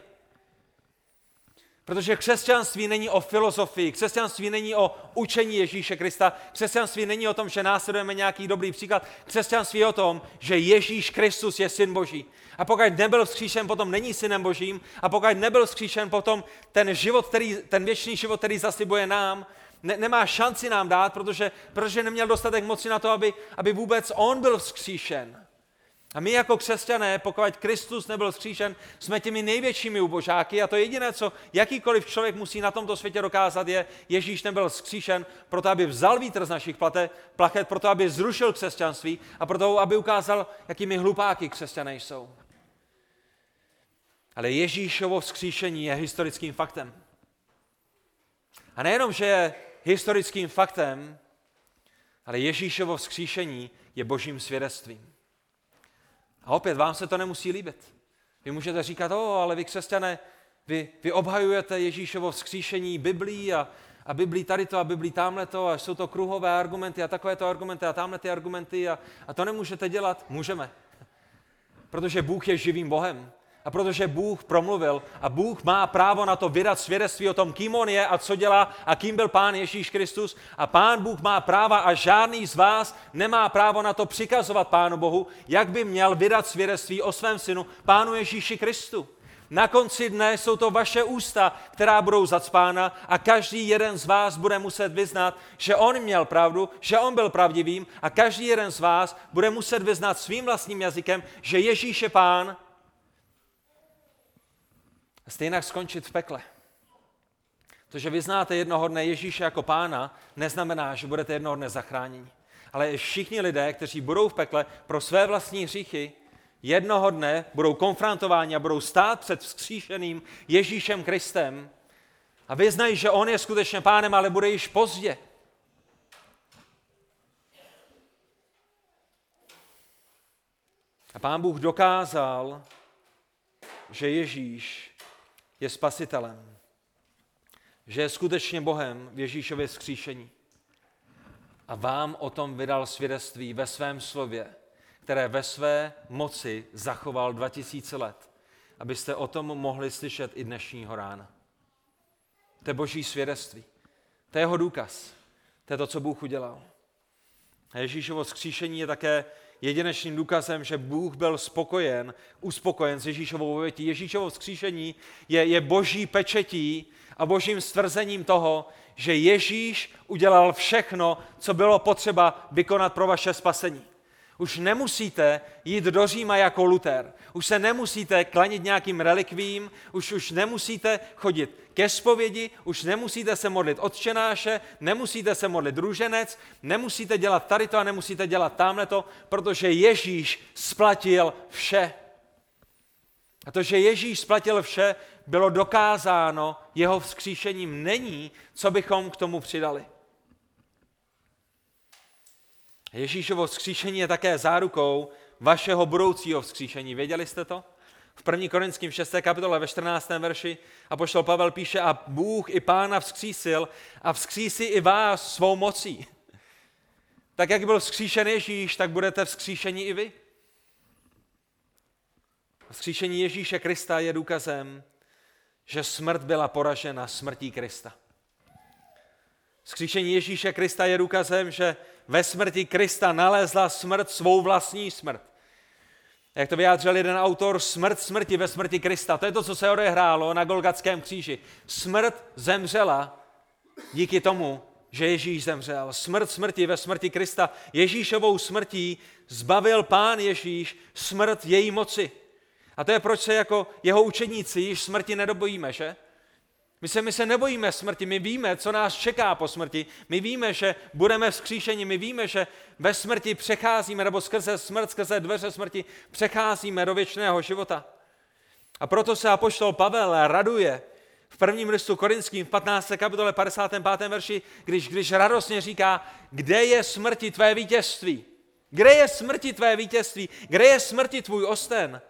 Protože křesťanství není o filozofii, křesťanství není o učení Ježíše Krista, křesťanství není o tom, že následujeme nějaký dobrý příklad, křesťanství je o tom, že Ježíš Kristus je syn Boží. A pokud nebyl vzkříšen, potom není synem Božím. A pokud nebyl vzkříšen, potom ten život, který, ten věčný život, který zaslibuje nám, ne, nemá šanci nám dát, protože, protože neměl dostatek moci na to, aby, aby vůbec on byl vzkříšen. A my jako křesťané, pokud Kristus nebyl zkříšen, jsme těmi největšími ubožáky a to jediné, co jakýkoliv člověk musí na tomto světě dokázat, je, Ježíš nebyl zkříšen proto, aby vzal vítr z našich plate, plachet, proto, aby zrušil křesťanství a proto, aby ukázal, jakými hlupáky křesťané jsou. Ale Ježíšovo vzkříšení je historickým faktem. A nejenom, že je historickým faktem, ale Ježíšovo vzkříšení je božím svědectvím. A opět, vám se to nemusí líbit. Vy můžete říkat, o, ale vy křesťané, vy, vy obhajujete Ježíšovo vzkříšení Biblí a, a Biblí tady to a Biblí tamhle to a jsou to kruhové argumenty a takovéto argumenty a tamhle ty argumenty a, a to nemůžete dělat. Můžeme. Protože Bůh je živým Bohem A protože Bůh promluvil a Bůh má právo na to vydat svědectví o tom, kým on je a co dělá a kým byl Pán Ježíš Kristus. A Pán Bůh má práva a žádný z vás nemá právo na to přikazovat Pánu Bohu, jak by měl vydat svědectví o svém synu, Pánu Ježíši Kristu. Na konci dne jsou to vaše ústa, která budou zacpána a každý jeden z vás bude muset vyznat, že on měl pravdu, že on byl pravdivým a každý jeden z vás bude muset vyznat svým vlastním jazykem, že Ježíš je pán stejně skončit v pekle. To, že vyznáte jednoho dne Ježíše jako pána, neznamená, že budete jednoho dne zachráněni. Ale všichni lidé, kteří budou v pekle pro své vlastní hříchy, jednoho dne budou konfrontováni a budou stát před vzkříšeným Ježíšem Kristem a vyznají, že on je skutečně pánem, ale bude již pozdě. A pán Bůh dokázal, že Ježíš je spasitelem, že je skutečně Bohem v Ježíšově vzkříšení. A vám o tom vydal svědectví ve svém slově, které ve své moci zachoval 2000 let, abyste o tom mohli slyšet i dnešního rána. To je boží svědectví. To je jeho důkaz. To je to, co Bůh udělal. A Ježíšovo skříšení je také jedinečným důkazem, že Bůh byl spokojen, uspokojen s Ježíšovou obětí. Ježíšovo vzkříšení je, je boží pečetí a božím stvrzením toho, že Ježíš udělal všechno, co bylo potřeba vykonat pro vaše spasení. Už nemusíte jít do Říma jako Luther. Už se nemusíte klanit nějakým relikvím, už, už nemusíte chodit ke zpovědi, už nemusíte se modlit odčenáše, nemusíte se modlit druženec, nemusíte dělat tady to a nemusíte dělat tamhle to, protože Ježíš splatil vše. A to, že Ježíš splatil vše, bylo dokázáno jeho vzkříšením. Není, co bychom k tomu přidali. Ježíšovo vzkříšení je také zárukou vašeho budoucího vzkříšení. Věděli jste to? V 1. Korinským 6. kapitole ve 14. verši a poštol Pavel píše, a Bůh i pána vzkřísil a vzkřísí i vás svou mocí. Tak jak byl vzkříšen Ježíš, tak budete vzkříšeni i vy. Vzkříšení Ježíše Krista je důkazem, že smrt byla poražena smrtí Krista. Vzkříšení Ježíše Krista je důkazem, že ve smrti Krista nalezla smrt svou vlastní smrt. Jak to vyjádřil jeden autor, smrt smrti ve smrti Krista. To je to, co se odehrálo na Golgatském kříži. Smrt zemřela díky tomu, že Ježíš zemřel. Smrt smrti ve smrti Krista. Ježíšovou smrtí zbavil pán Ježíš smrt její moci. A to je proč se jako jeho učeníci již smrti nedobojíme, že? My se, my se nebojíme smrti, my víme, co nás čeká po smrti. My víme, že budeme vzkříšeni, my víme, že ve smrti přecházíme, nebo skrze smrt, skrze dveře smrti přecházíme do věčného života. A proto se apoštol Pavel raduje v prvním listu Korinským v 15. kapitole 55. verši, když, když radostně říká, kde je smrti tvé vítězství? Kde je smrti tvé vítězství? Kde je smrti tvůj osten?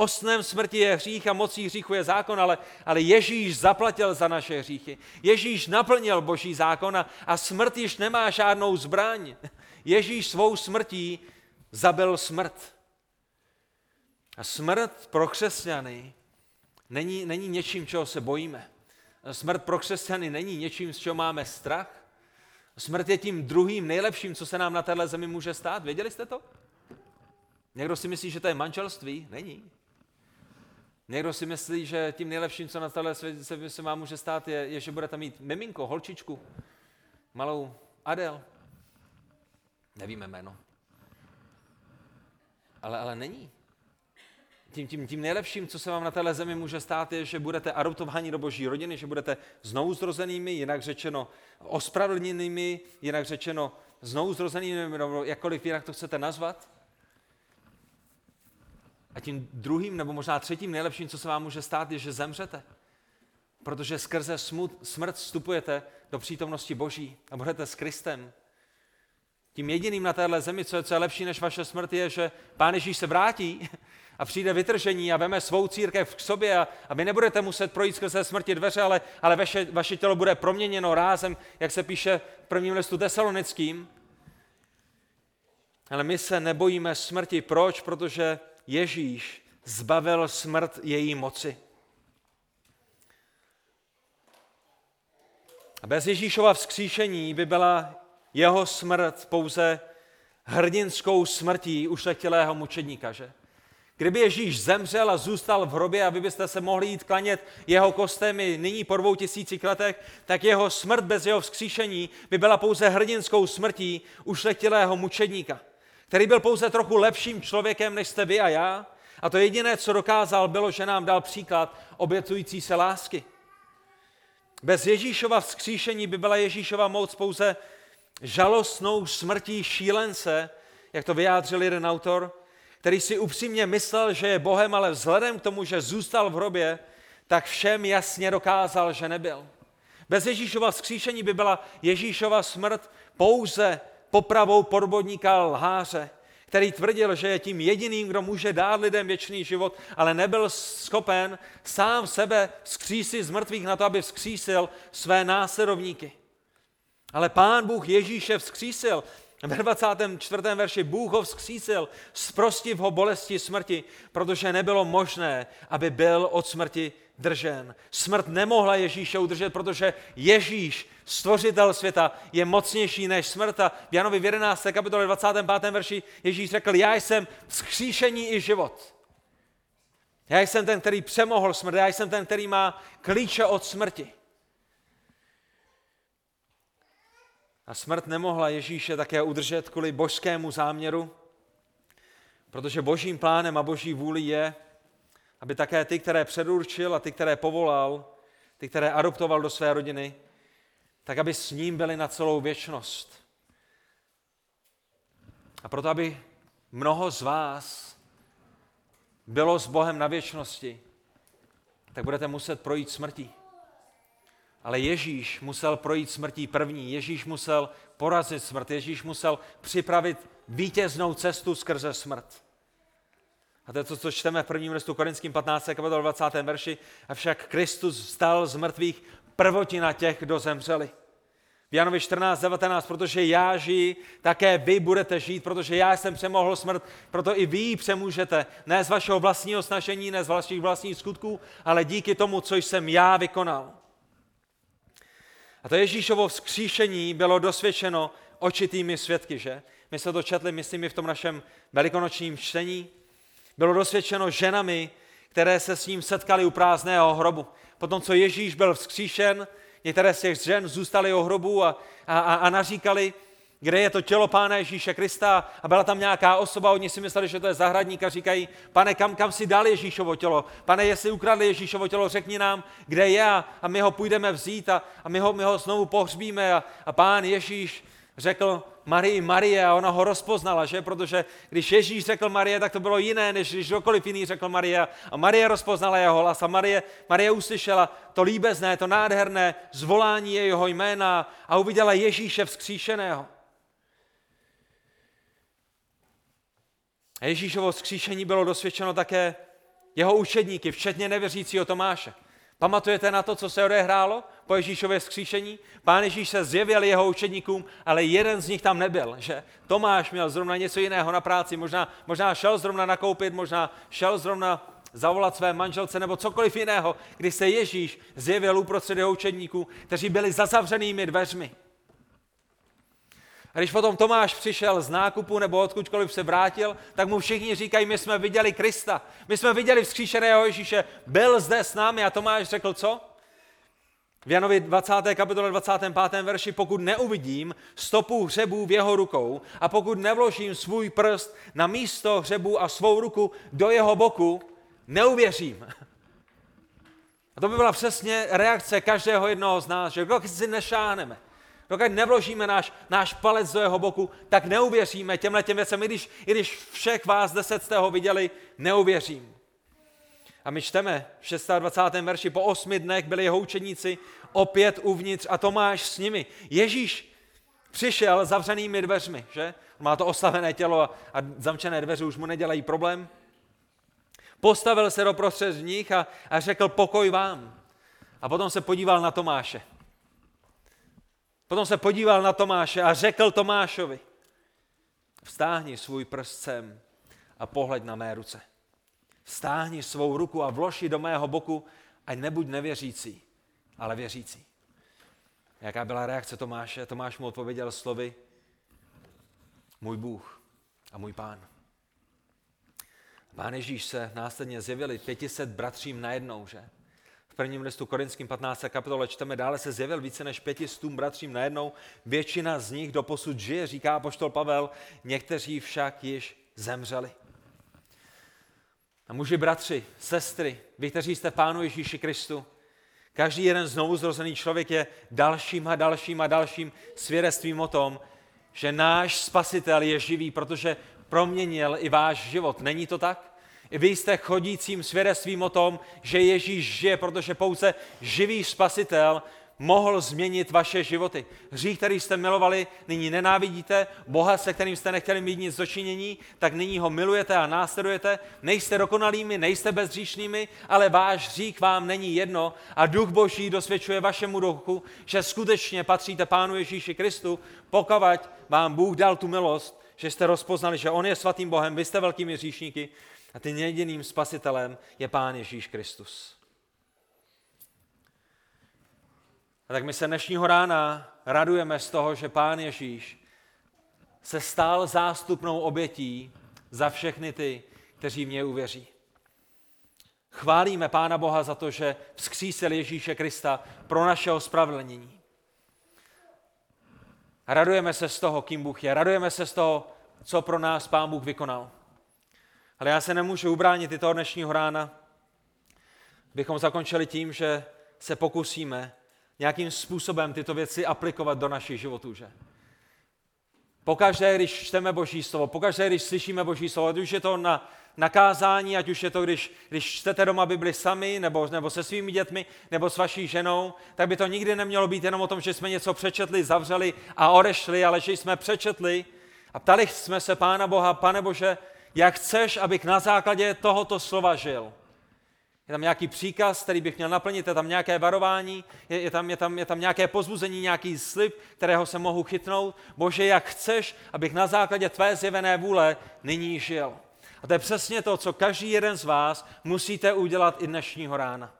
Osnem smrti je hřích a mocí hříchu je zákon, ale, ale Ježíš zaplatil za naše hříchy. Ježíš naplnil boží zákon a, a smrt již nemá žádnou zbraň. Ježíš svou smrtí zabil smrt. A smrt pro křesťany není, není něčím, čeho se bojíme. Smrt pro křesťany není něčím, z čeho máme strach. Smrt je tím druhým nejlepším, co se nám na téhle zemi může stát. Věděli jste to? Někdo si myslí, že to je manželství? Není. Někdo si myslí, že tím nejlepším, co na téhle světě se, se vám může stát, je, je, že budete mít miminko, holčičku, malou Adel. Nevíme jméno. Ale, ale není. Tím, tím, tím nejlepším, co se vám na téhle zemi může stát, je, že budete adoptováni do boží rodiny, že budete znovu zrozenými, jinak řečeno ospravedlněnými, jinak řečeno znovu zrozenými, nebo jakkoliv jinak to chcete nazvat. A tím druhým nebo možná třetím nejlepším, co se vám může stát, je, že zemřete. Protože skrze smut, smrt vstupujete do přítomnosti Boží a budete s Kristem. Tím jediným na téhle zemi, co je, co je lepší než vaše smrt, je, že Pán Ježíš se vrátí a přijde vytržení a veme svou církev k sobě a, a vy nebudete muset projít skrze smrti dveře, ale, ale vaše, vaše tělo bude proměněno rázem, jak se píše v prvním listu tesalonickým. Ale my se nebojíme smrti. Proč? Protože Ježíš zbavil smrt její moci. A bez Ježíšova vzkříšení by byla jeho smrt pouze hrdinskou smrtí ušlechtilého mučedníka, že? Kdyby Ježíš zemřel a zůstal v hrobě a vy byste se mohli jít klanět jeho kostem i nyní po dvou tisících letech, tak jeho smrt bez jeho vzkříšení by byla pouze hrdinskou smrtí ušlechtilého mučedníka, který byl pouze trochu lepším člověkem, než jste vy a já. A to jediné, co dokázal, bylo, že nám dal příklad obětující se lásky. Bez Ježíšova vzkříšení by byla Ježíšova moc pouze žalostnou smrtí šílence, jak to vyjádřil jeden autor, který si upřímně myslel, že je Bohem, ale vzhledem k tomu, že zůstal v hrobě, tak všem jasně dokázal, že nebyl. Bez Ježíšova vzkříšení by byla Ježíšova smrt pouze popravou podvodníka lháře, který tvrdil, že je tím jediným, kdo může dát lidem věčný život, ale nebyl schopen sám sebe vzkřísit z mrtvých na to, aby vzkřísil své následovníky. Ale pán Bůh Ježíše vzkřísil. Ve 24. verši Bůh ho vzkřísil, zprostiv ho bolesti smrti, protože nebylo možné, aby byl od smrti držen. Smrt nemohla Ježíše udržet, protože Ježíš, stvořitel světa, je mocnější než smrt. A v Janovi v 11. kapitole 25. verši Ježíš řekl, já jsem vzkříšení i život. Já jsem ten, který přemohl smrt, já jsem ten, který má klíče od smrti. A smrt nemohla Ježíše také udržet kvůli božskému záměru, protože božím plánem a boží vůli je, aby také ty, které předurčil a ty, které povolal, ty, které adoptoval do své rodiny, tak aby s ním byli na celou věčnost. A proto, aby mnoho z vás bylo s Bohem na věčnosti, tak budete muset projít smrtí. Ale Ježíš musel projít smrtí první, Ježíš musel porazit smrt, Ježíš musel připravit vítěznou cestu skrze smrt. A to je to, co čteme v prvním listu Korinským 15. kapitol 20. verši. Avšak Kristus vstal z mrtvých prvotina těch, kdo zemřeli. V Janovi 14, 19, protože já žiji, také vy budete žít, protože já jsem přemohl smrt, proto i vy ji přemůžete. Ne z vašeho vlastního snažení, ne z vašich vlastních skutků, ale díky tomu, co jsem já vykonal. A to Ježíšovo vzkříšení bylo dosvědčeno očitými svědky, že? My jsme to četli, myslím, i v tom našem velikonočním čtení. Bylo dosvědčeno ženami, které se s ním setkali u prázdného hrobu. Potom, co Ježíš byl vzkříšen, některé z těch žen zůstaly u hrobu a, a, a naříkali, kde je to tělo Pána Ježíše Krista a byla tam nějaká osoba, oni si mysleli, že to je zahradník a říkají, pane, kam, kam si dal Ježíšovo tělo? Pane, jestli ukradli Ježíšovo tělo, řekni nám, kde je a, a my ho půjdeme vzít a, a my, ho, my ho znovu pohřbíme a, a pán Ježíš řekl Marii Marie a ona ho rozpoznala, že? Protože když Ježíš řekl Marie, tak to bylo jiné, než když kdokoliv jiný řekl Marie. A Marie rozpoznala jeho hlas a Marie, Marie uslyšela to líbezné, to nádherné zvolání jeho jména a uviděla Ježíše vzkříšeného. A Ježíšovo vzkříšení bylo dosvědčeno také jeho učedníky, včetně nevěřícího Tomáše. Pamatujete na to, co se odehrálo po Ježíšově vzkříšení? Pán Ježíš se zjevil jeho učedníkům, ale jeden z nich tam nebyl. Že? Tomáš měl zrovna něco jiného na práci, možná, možná šel zrovna nakoupit, možná šel zrovna zavolat své manželce nebo cokoliv jiného, kdy se Ježíš zjevil uprostřed jeho učedníků, kteří byli za zavřenými dveřmi. A když potom Tomáš přišel z nákupu nebo odkudkoliv se vrátil, tak mu všichni říkají, my jsme viděli Krista, my jsme viděli vzkříšeného Ježíše, byl zde s námi a Tomáš řekl co? V Janovi 20. kapitole 25. verši, pokud neuvidím stopu hřebů v jeho rukou a pokud nevložím svůj prst na místo hřebů a svou ruku do jeho boku, neuvěřím. A to by byla přesně reakce každého jednoho z nás, že kdo si nešáhneme, dokud nevložíme náš, náš palec do jeho boku, tak neuvěříme těmhle těm věcem. I když, I když všech vás deset jste ho viděli, neuvěřím. A my čteme v 26. verši, po osmi dnech byli jeho učeníci opět uvnitř a Tomáš s nimi. Ježíš přišel zavřenými dveřmi, že? Má to oslavené tělo a, a zamčené dveře už mu nedělají problém. Postavil se do prostřed nich a, a řekl pokoj vám. A potom se podíval na Tomáše. Potom se podíval na Tomáše a řekl Tomášovi, vstáhni svůj prst sem a pohled na mé ruce. Stáhni svou ruku a vloži do mého boku, ať nebuď nevěřící, ale věřící. Jaká byla reakce Tomáše? Tomáš mu odpověděl slovy, můj Bůh a můj pán. Pán Ježíš se následně zjevili 500 bratřím najednou, že? Prvním listu Korinským 15. kapitole čteme, dále se zjevil více než 500 bratřím najednou, většina z nich doposud žije, říká poštol Pavel, někteří však již zemřeli. A muži, bratři, sestry, vy, kteří jste Pánu Ježíši Kristu, každý jeden znovu zrozený člověk je dalším a dalším a dalším svědectvím o tom, že náš spasitel je živý, protože proměnil i váš život. Není to tak? Vy jste chodícím svědectvím o tom, že Ježíš žije, protože pouze živý spasitel mohl změnit vaše životy. Hřích, který jste milovali, nyní nenávidíte, Boha, se kterým jste nechtěli mít nic dočinění, tak nyní ho milujete a následujete. Nejste dokonalými, nejste bezříšnými, ale váš hřích vám není jedno a duch Boží dosvědčuje vašemu duchu, že skutečně patříte Pánu Ježíši Kristu, pokud vám Bůh dal tu milost, že jste rozpoznali, že On je svatým Bohem, vy jste velkými hříšníky a tím jediným spasitelem je Pán Ježíš Kristus. A tak my se dnešního rána radujeme z toho, že Pán Ježíš se stal zástupnou obětí za všechny ty, kteří v něj uvěří. Chválíme Pána Boha za to, že vzkřísil Ježíše Krista pro našeho spravedlnění. Radujeme se z toho, kým Bůh je. Radujeme se z toho, co pro nás Pán Bůh vykonal. Ale já se nemůžu ubránit i toho dnešního rána, bychom zakončili tím, že se pokusíme nějakým způsobem tyto věci aplikovat do našich životů, že? Pokaždé, když čteme Boží slovo, pokaždé, když slyšíme Boží slovo, ať už je to na nakázání, ať už je to, když, když čtete doma Bibli sami, nebo, nebo se svými dětmi, nebo s vaší ženou, tak by to nikdy nemělo být jenom o tom, že jsme něco přečetli, zavřeli a odešli, ale že jsme přečetli a ptali jsme se Pána Boha, Pane Bože, jak chceš, abych na základě tohoto slova žil je tam nějaký příkaz, který bych měl naplnit, je tam nějaké varování, je, je, tam, je, tam, je tam nějaké pozbuzení, nějaký slib, kterého se mohu chytnout. Bože, jak chceš, abych na základě tvé zjevené vůle nyní žil. A to je přesně to, co každý jeden z vás musíte udělat i dnešního rána.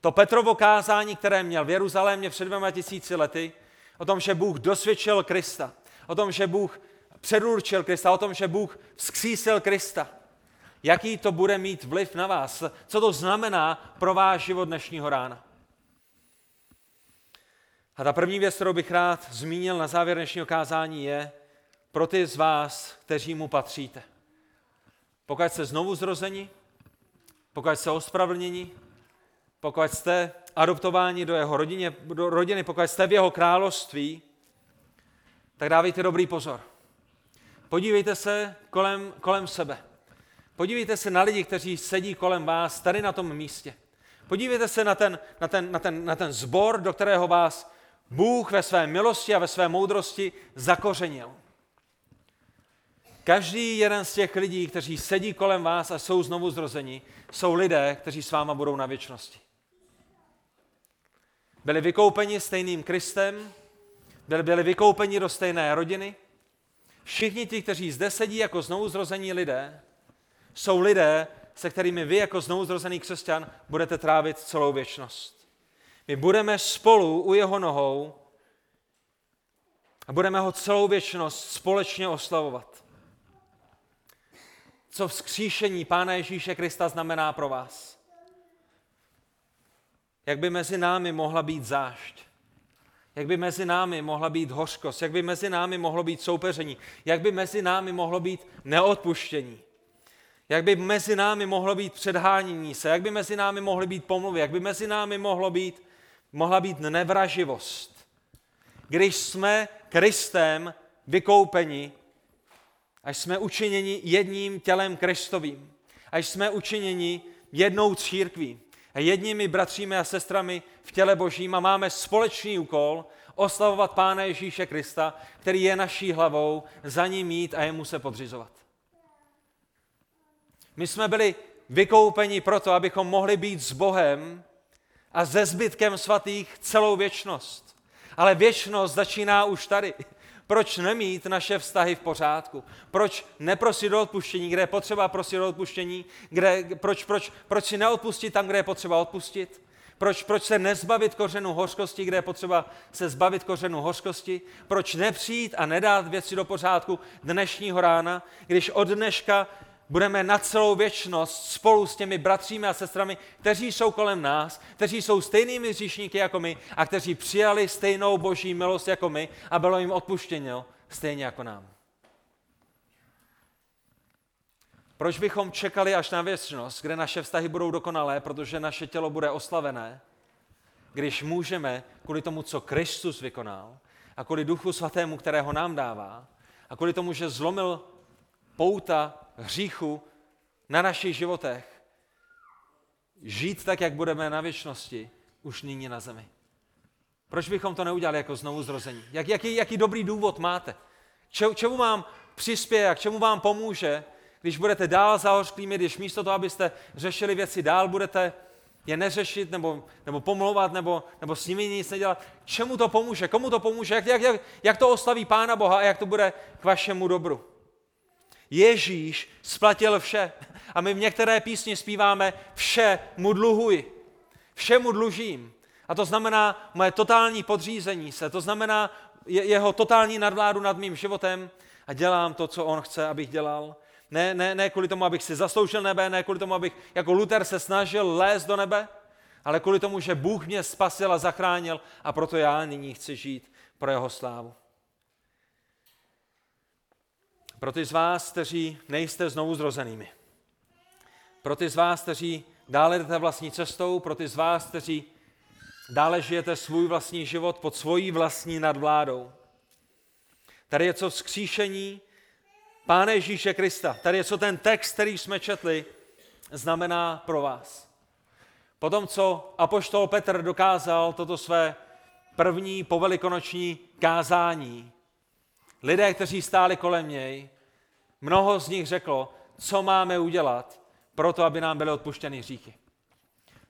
To Petrovo kázání, které měl v Jeruzalémě před dvěma tisíci lety, o tom, že Bůh dosvědčil Krista, o tom, že Bůh předurčil Krista, o tom, že Bůh vzkřísil Krista – jaký to bude mít vliv na vás, co to znamená pro váš život dnešního rána. A ta první věc, kterou bych rád zmínil na závěr dnešního kázání, je pro ty z vás, kteří mu patříte. Pokud jste znovu zrozeni, pokud jste ospravedlněni, pokud jste adoptováni do jeho rodině, do rodiny, pokud jste v jeho království, tak dávejte dobrý pozor. Podívejte se kolem, kolem sebe. Podívejte se na lidi, kteří sedí kolem vás tady na tom místě. Podívejte se na ten, na ten, na ten, na ten zbor, do kterého vás Bůh ve své milosti a ve své moudrosti zakořenil. Každý jeden z těch lidí, kteří sedí kolem vás a jsou znovu zrozeni, jsou lidé, kteří s váma budou na věčnosti. Byli vykoupeni stejným Kristem, byli, byli vykoupeni do stejné rodiny. Všichni ti, kteří zde sedí jako znovu zrození lidé, jsou lidé, se kterými vy jako znovuzrozený křesťan budete trávit celou věčnost. My budeme spolu u jeho nohou a budeme ho celou věčnost společně oslavovat. Co vzkříšení Pána Ježíše Krista znamená pro vás? Jak by mezi námi mohla být zášť? Jak by mezi námi mohla být hořkost? Jak by mezi námi mohlo být soupeření? Jak by mezi námi mohlo být neodpuštění? Jak by mezi námi mohlo být předhánění se, jak by mezi námi mohly být pomluvy, jak by mezi námi mohlo být, mohla být nevraživost. Když jsme Kristem vykoupeni, až jsme učiněni jedním tělem Kristovým, až jsme učiněni jednou církví jedními bratřími a sestrami v těle Božím a máme společný úkol oslavovat Pána Ježíše Krista, který je naší hlavou, za ním mít a jemu se podřizovat. My jsme byli vykoupeni proto, abychom mohli být s Bohem a se zbytkem svatých celou věčnost. Ale věčnost začíná už tady. Proč nemít naše vztahy v pořádku? Proč neprosit o odpuštění, kde je potřeba prosit o odpuštění? Kde, proč, proč, proč si neodpustit tam, kde je potřeba odpustit? Proč, proč se nezbavit kořenu hořkosti, kde je potřeba se zbavit kořenu hořkosti? Proč nepřijít a nedát věci do pořádku dnešního rána, když od dneška budeme na celou věčnost spolu s těmi bratřími a sestrami, kteří jsou kolem nás, kteří jsou stejnými říšníky jako my a kteří přijali stejnou boží milost jako my a bylo jim odpuštěno stejně jako nám. Proč bychom čekali až na věčnost, kde naše vztahy budou dokonalé, protože naše tělo bude oslavené, když můžeme kvůli tomu, co Kristus vykonal a kvůli Duchu Svatému, kterého nám dává a kvůli tomu, že zlomil pouta hříchu na našich životech, žít tak, jak budeme na věčnosti, už nyní na zemi. Proč bychom to neudělali jako znovu zrození? Jak, jaký, jaký dobrý důvod máte? Če, čemu vám přispěje a k čemu vám pomůže, když budete dál zahořklými, když místo toho, abyste řešili věci dál, budete je neřešit nebo, nebo pomlouvat nebo, nebo s nimi nic nedělat. Čemu to pomůže? Komu to pomůže? Jak, jak, jak, jak to oslaví Pána Boha a jak to bude k vašemu dobru? Ježíš splatil vše. A my v některé písni zpíváme vše mu dluhuji. Vše mu dlužím. A to znamená moje totální podřízení se. To znamená jeho totální nadvládu nad mým životem a dělám to, co on chce, abych dělal. Ne, ne, ne kvůli tomu, abych si zasloužil nebe, ne kvůli tomu, abych jako Luther se snažil lézt do nebe, ale kvůli tomu, že Bůh mě spasil a zachránil a proto já nyní chci žít pro jeho slávu. Pro ty z vás, kteří nejste znovu zrozenými. Pro ty z vás, kteří dále jdete vlastní cestou, pro ty z vás, kteří dále žijete svůj vlastní život pod svojí vlastní nadvládou. Tady je co vzkříšení Páne Ježíše Krista. Tady je co ten text, který jsme četli, znamená pro vás. Potom, co apoštol Petr dokázal toto své první povelikonoční kázání, lidé, kteří stáli kolem něj, mnoho z nich řeklo, co máme udělat pro to, aby nám byly odpuštěny hříchy.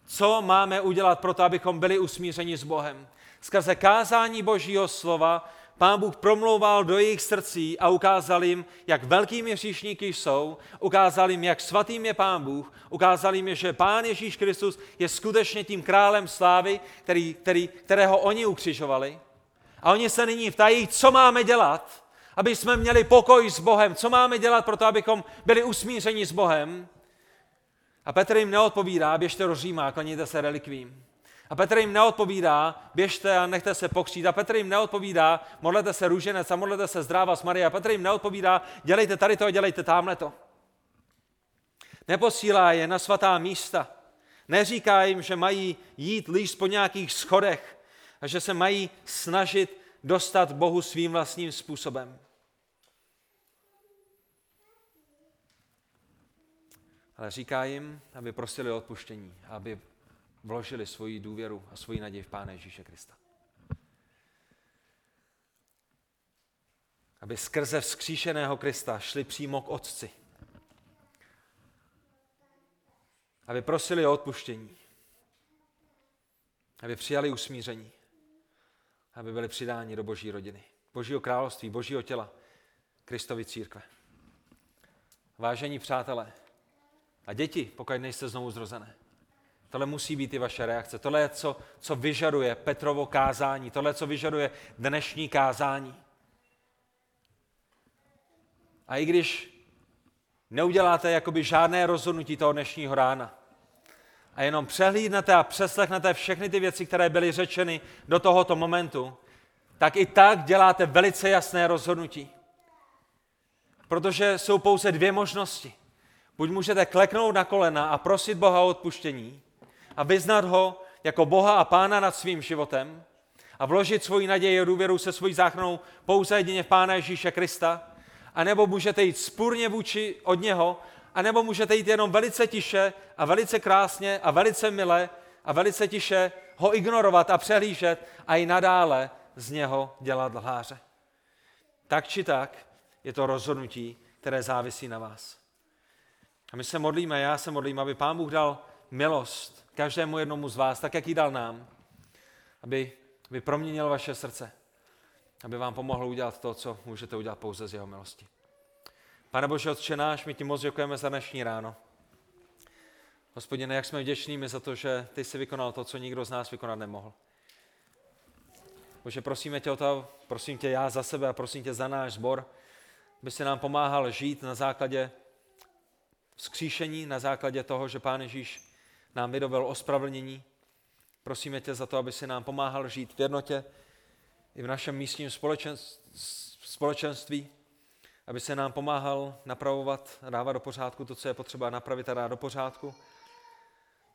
Co máme udělat pro to, abychom byli usmířeni s Bohem? Skrze kázání Božího slova Pán Bůh promlouval do jejich srdcí a ukázal jim, jak velkými hříšníky jsou, ukázal jim, jak svatým je Pán Bůh, ukázal jim, že Pán Ježíš Kristus je skutečně tím králem slávy, který, který, kterého oni ukřižovali. A oni se nyní ptají, co máme dělat, aby jsme měli pokoj s Bohem, co máme dělat pro to, abychom byli usmířeni s Bohem. A Petr jim neodpovídá, běžte do Říma, klaněte se relikvím. A Petr jim neodpovídá, běžte a nechte se pokřít. A Petr jim neodpovídá, modlete se růženec a modlete se zdráva s Maria. A Petr jim neodpovídá, dělejte tady to a dělejte tamhle to. Neposílá je na svatá místa. Neříká jim, že mají jít líst po nějakých schodech a že se mají snažit dostat Bohu svým vlastním způsobem. Ale říká jim, aby prosili o odpuštění, aby vložili svoji důvěru a svoji naději v Pána Ježíše Krista. Aby skrze vzkříšeného Krista šli přímo k Otci. Aby prosili o odpuštění. Aby přijali usmíření. Aby byli přidáni do Boží rodiny. Božího království, Božího těla, Kristovi církve. Vážení přátelé a děti, pokud nejste znovu zrozené. Tohle musí být i vaše reakce. Tohle je, co, co vyžaduje Petrovo kázání. Tohle co vyžaduje dnešní kázání. A i když neuděláte jakoby žádné rozhodnutí toho dnešního rána a jenom přehlídnete a přeslechnete všechny ty věci, které byly řečeny do tohoto momentu, tak i tak děláte velice jasné rozhodnutí. Protože jsou pouze dvě možnosti. Buď můžete kleknout na kolena a prosit Boha o odpuštění, a vyznat ho jako Boha a Pána nad svým životem a vložit svoji naději a důvěru se svojí záchranou pouze jedině v Pána Ježíše Krista, a nebo můžete jít spůrně vůči od něho, a nebo můžete jít jenom velice tiše a velice krásně a velice mile a velice tiše ho ignorovat a přehlížet a i nadále z něho dělat lháře. Tak či tak je to rozhodnutí, které závisí na vás. A my se modlíme, já se modlím, aby Pán Bůh dal milost každému jednomu z vás, tak jak ji dal nám, aby, aby proměnil vaše srdce. aby vám pomohl udělat to, co můžete udělat pouze z jeho milosti. Pane Bože, Otče náš, my ti moc děkujeme za dnešní ráno. Hospodine, jak jsme vděční za to, že ty jsi vykonal to, co nikdo z nás vykonat nemohl. Bože, prosíme tě o to, prosím tě já za sebe a prosím tě za náš sbor, aby se nám pomáhal žít na základě vzkříšení, na základě toho, že Pán Ježíš nám vydovil ospravedlnění. Prosíme tě za to, aby si nám pomáhal žít v jednotě i v našem místním společenství, aby se nám pomáhal napravovat, dávat do pořádku to, co je potřeba napravit a dát do pořádku.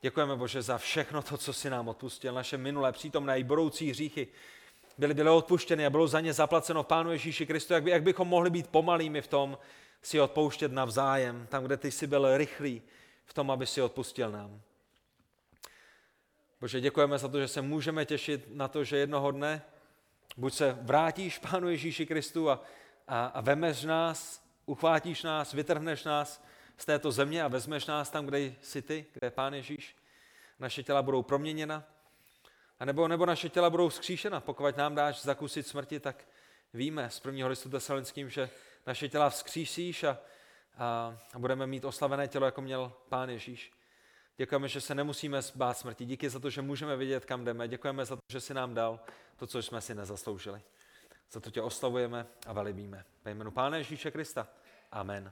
Děkujeme, Bože, za všechno to, co si nám odpustil, naše minulé, přítomné i budoucí hříchy, byly, byly odpuštěny a bylo za ně zaplaceno Pánu Ježíši Kristu, jak, by, jak bychom mohli být pomalými v tom si odpouštět navzájem, tam, kde ty jsi byl rychlý v tom, aby si odpustil nám. Bože, děkujeme za to, že se můžeme těšit na to, že jednoho dne buď se vrátíš Pánu Ježíši Kristu a, a, a vemeš nás, uchvátíš nás, vytrhneš nás z této země a vezmeš nás tam, kde jsi ty, kde je Pán Ježíš. Naše těla budou proměněna, a nebo, nebo naše těla budou vzkříšena. Pokud nám dáš zakusit smrti, tak víme z prvního listu tesalinským, že naše těla vzkřísíš a, a, a budeme mít oslavené tělo, jako měl Pán Ježíš. Děkujeme, že se nemusíme bát smrti. Díky za to, že můžeme vidět, kam jdeme. Děkujeme za to, že jsi nám dal to, co jsme si nezasloužili. Za to tě oslavujeme a velibíme. Ve jménu Pána Ježíše Krista. Amen.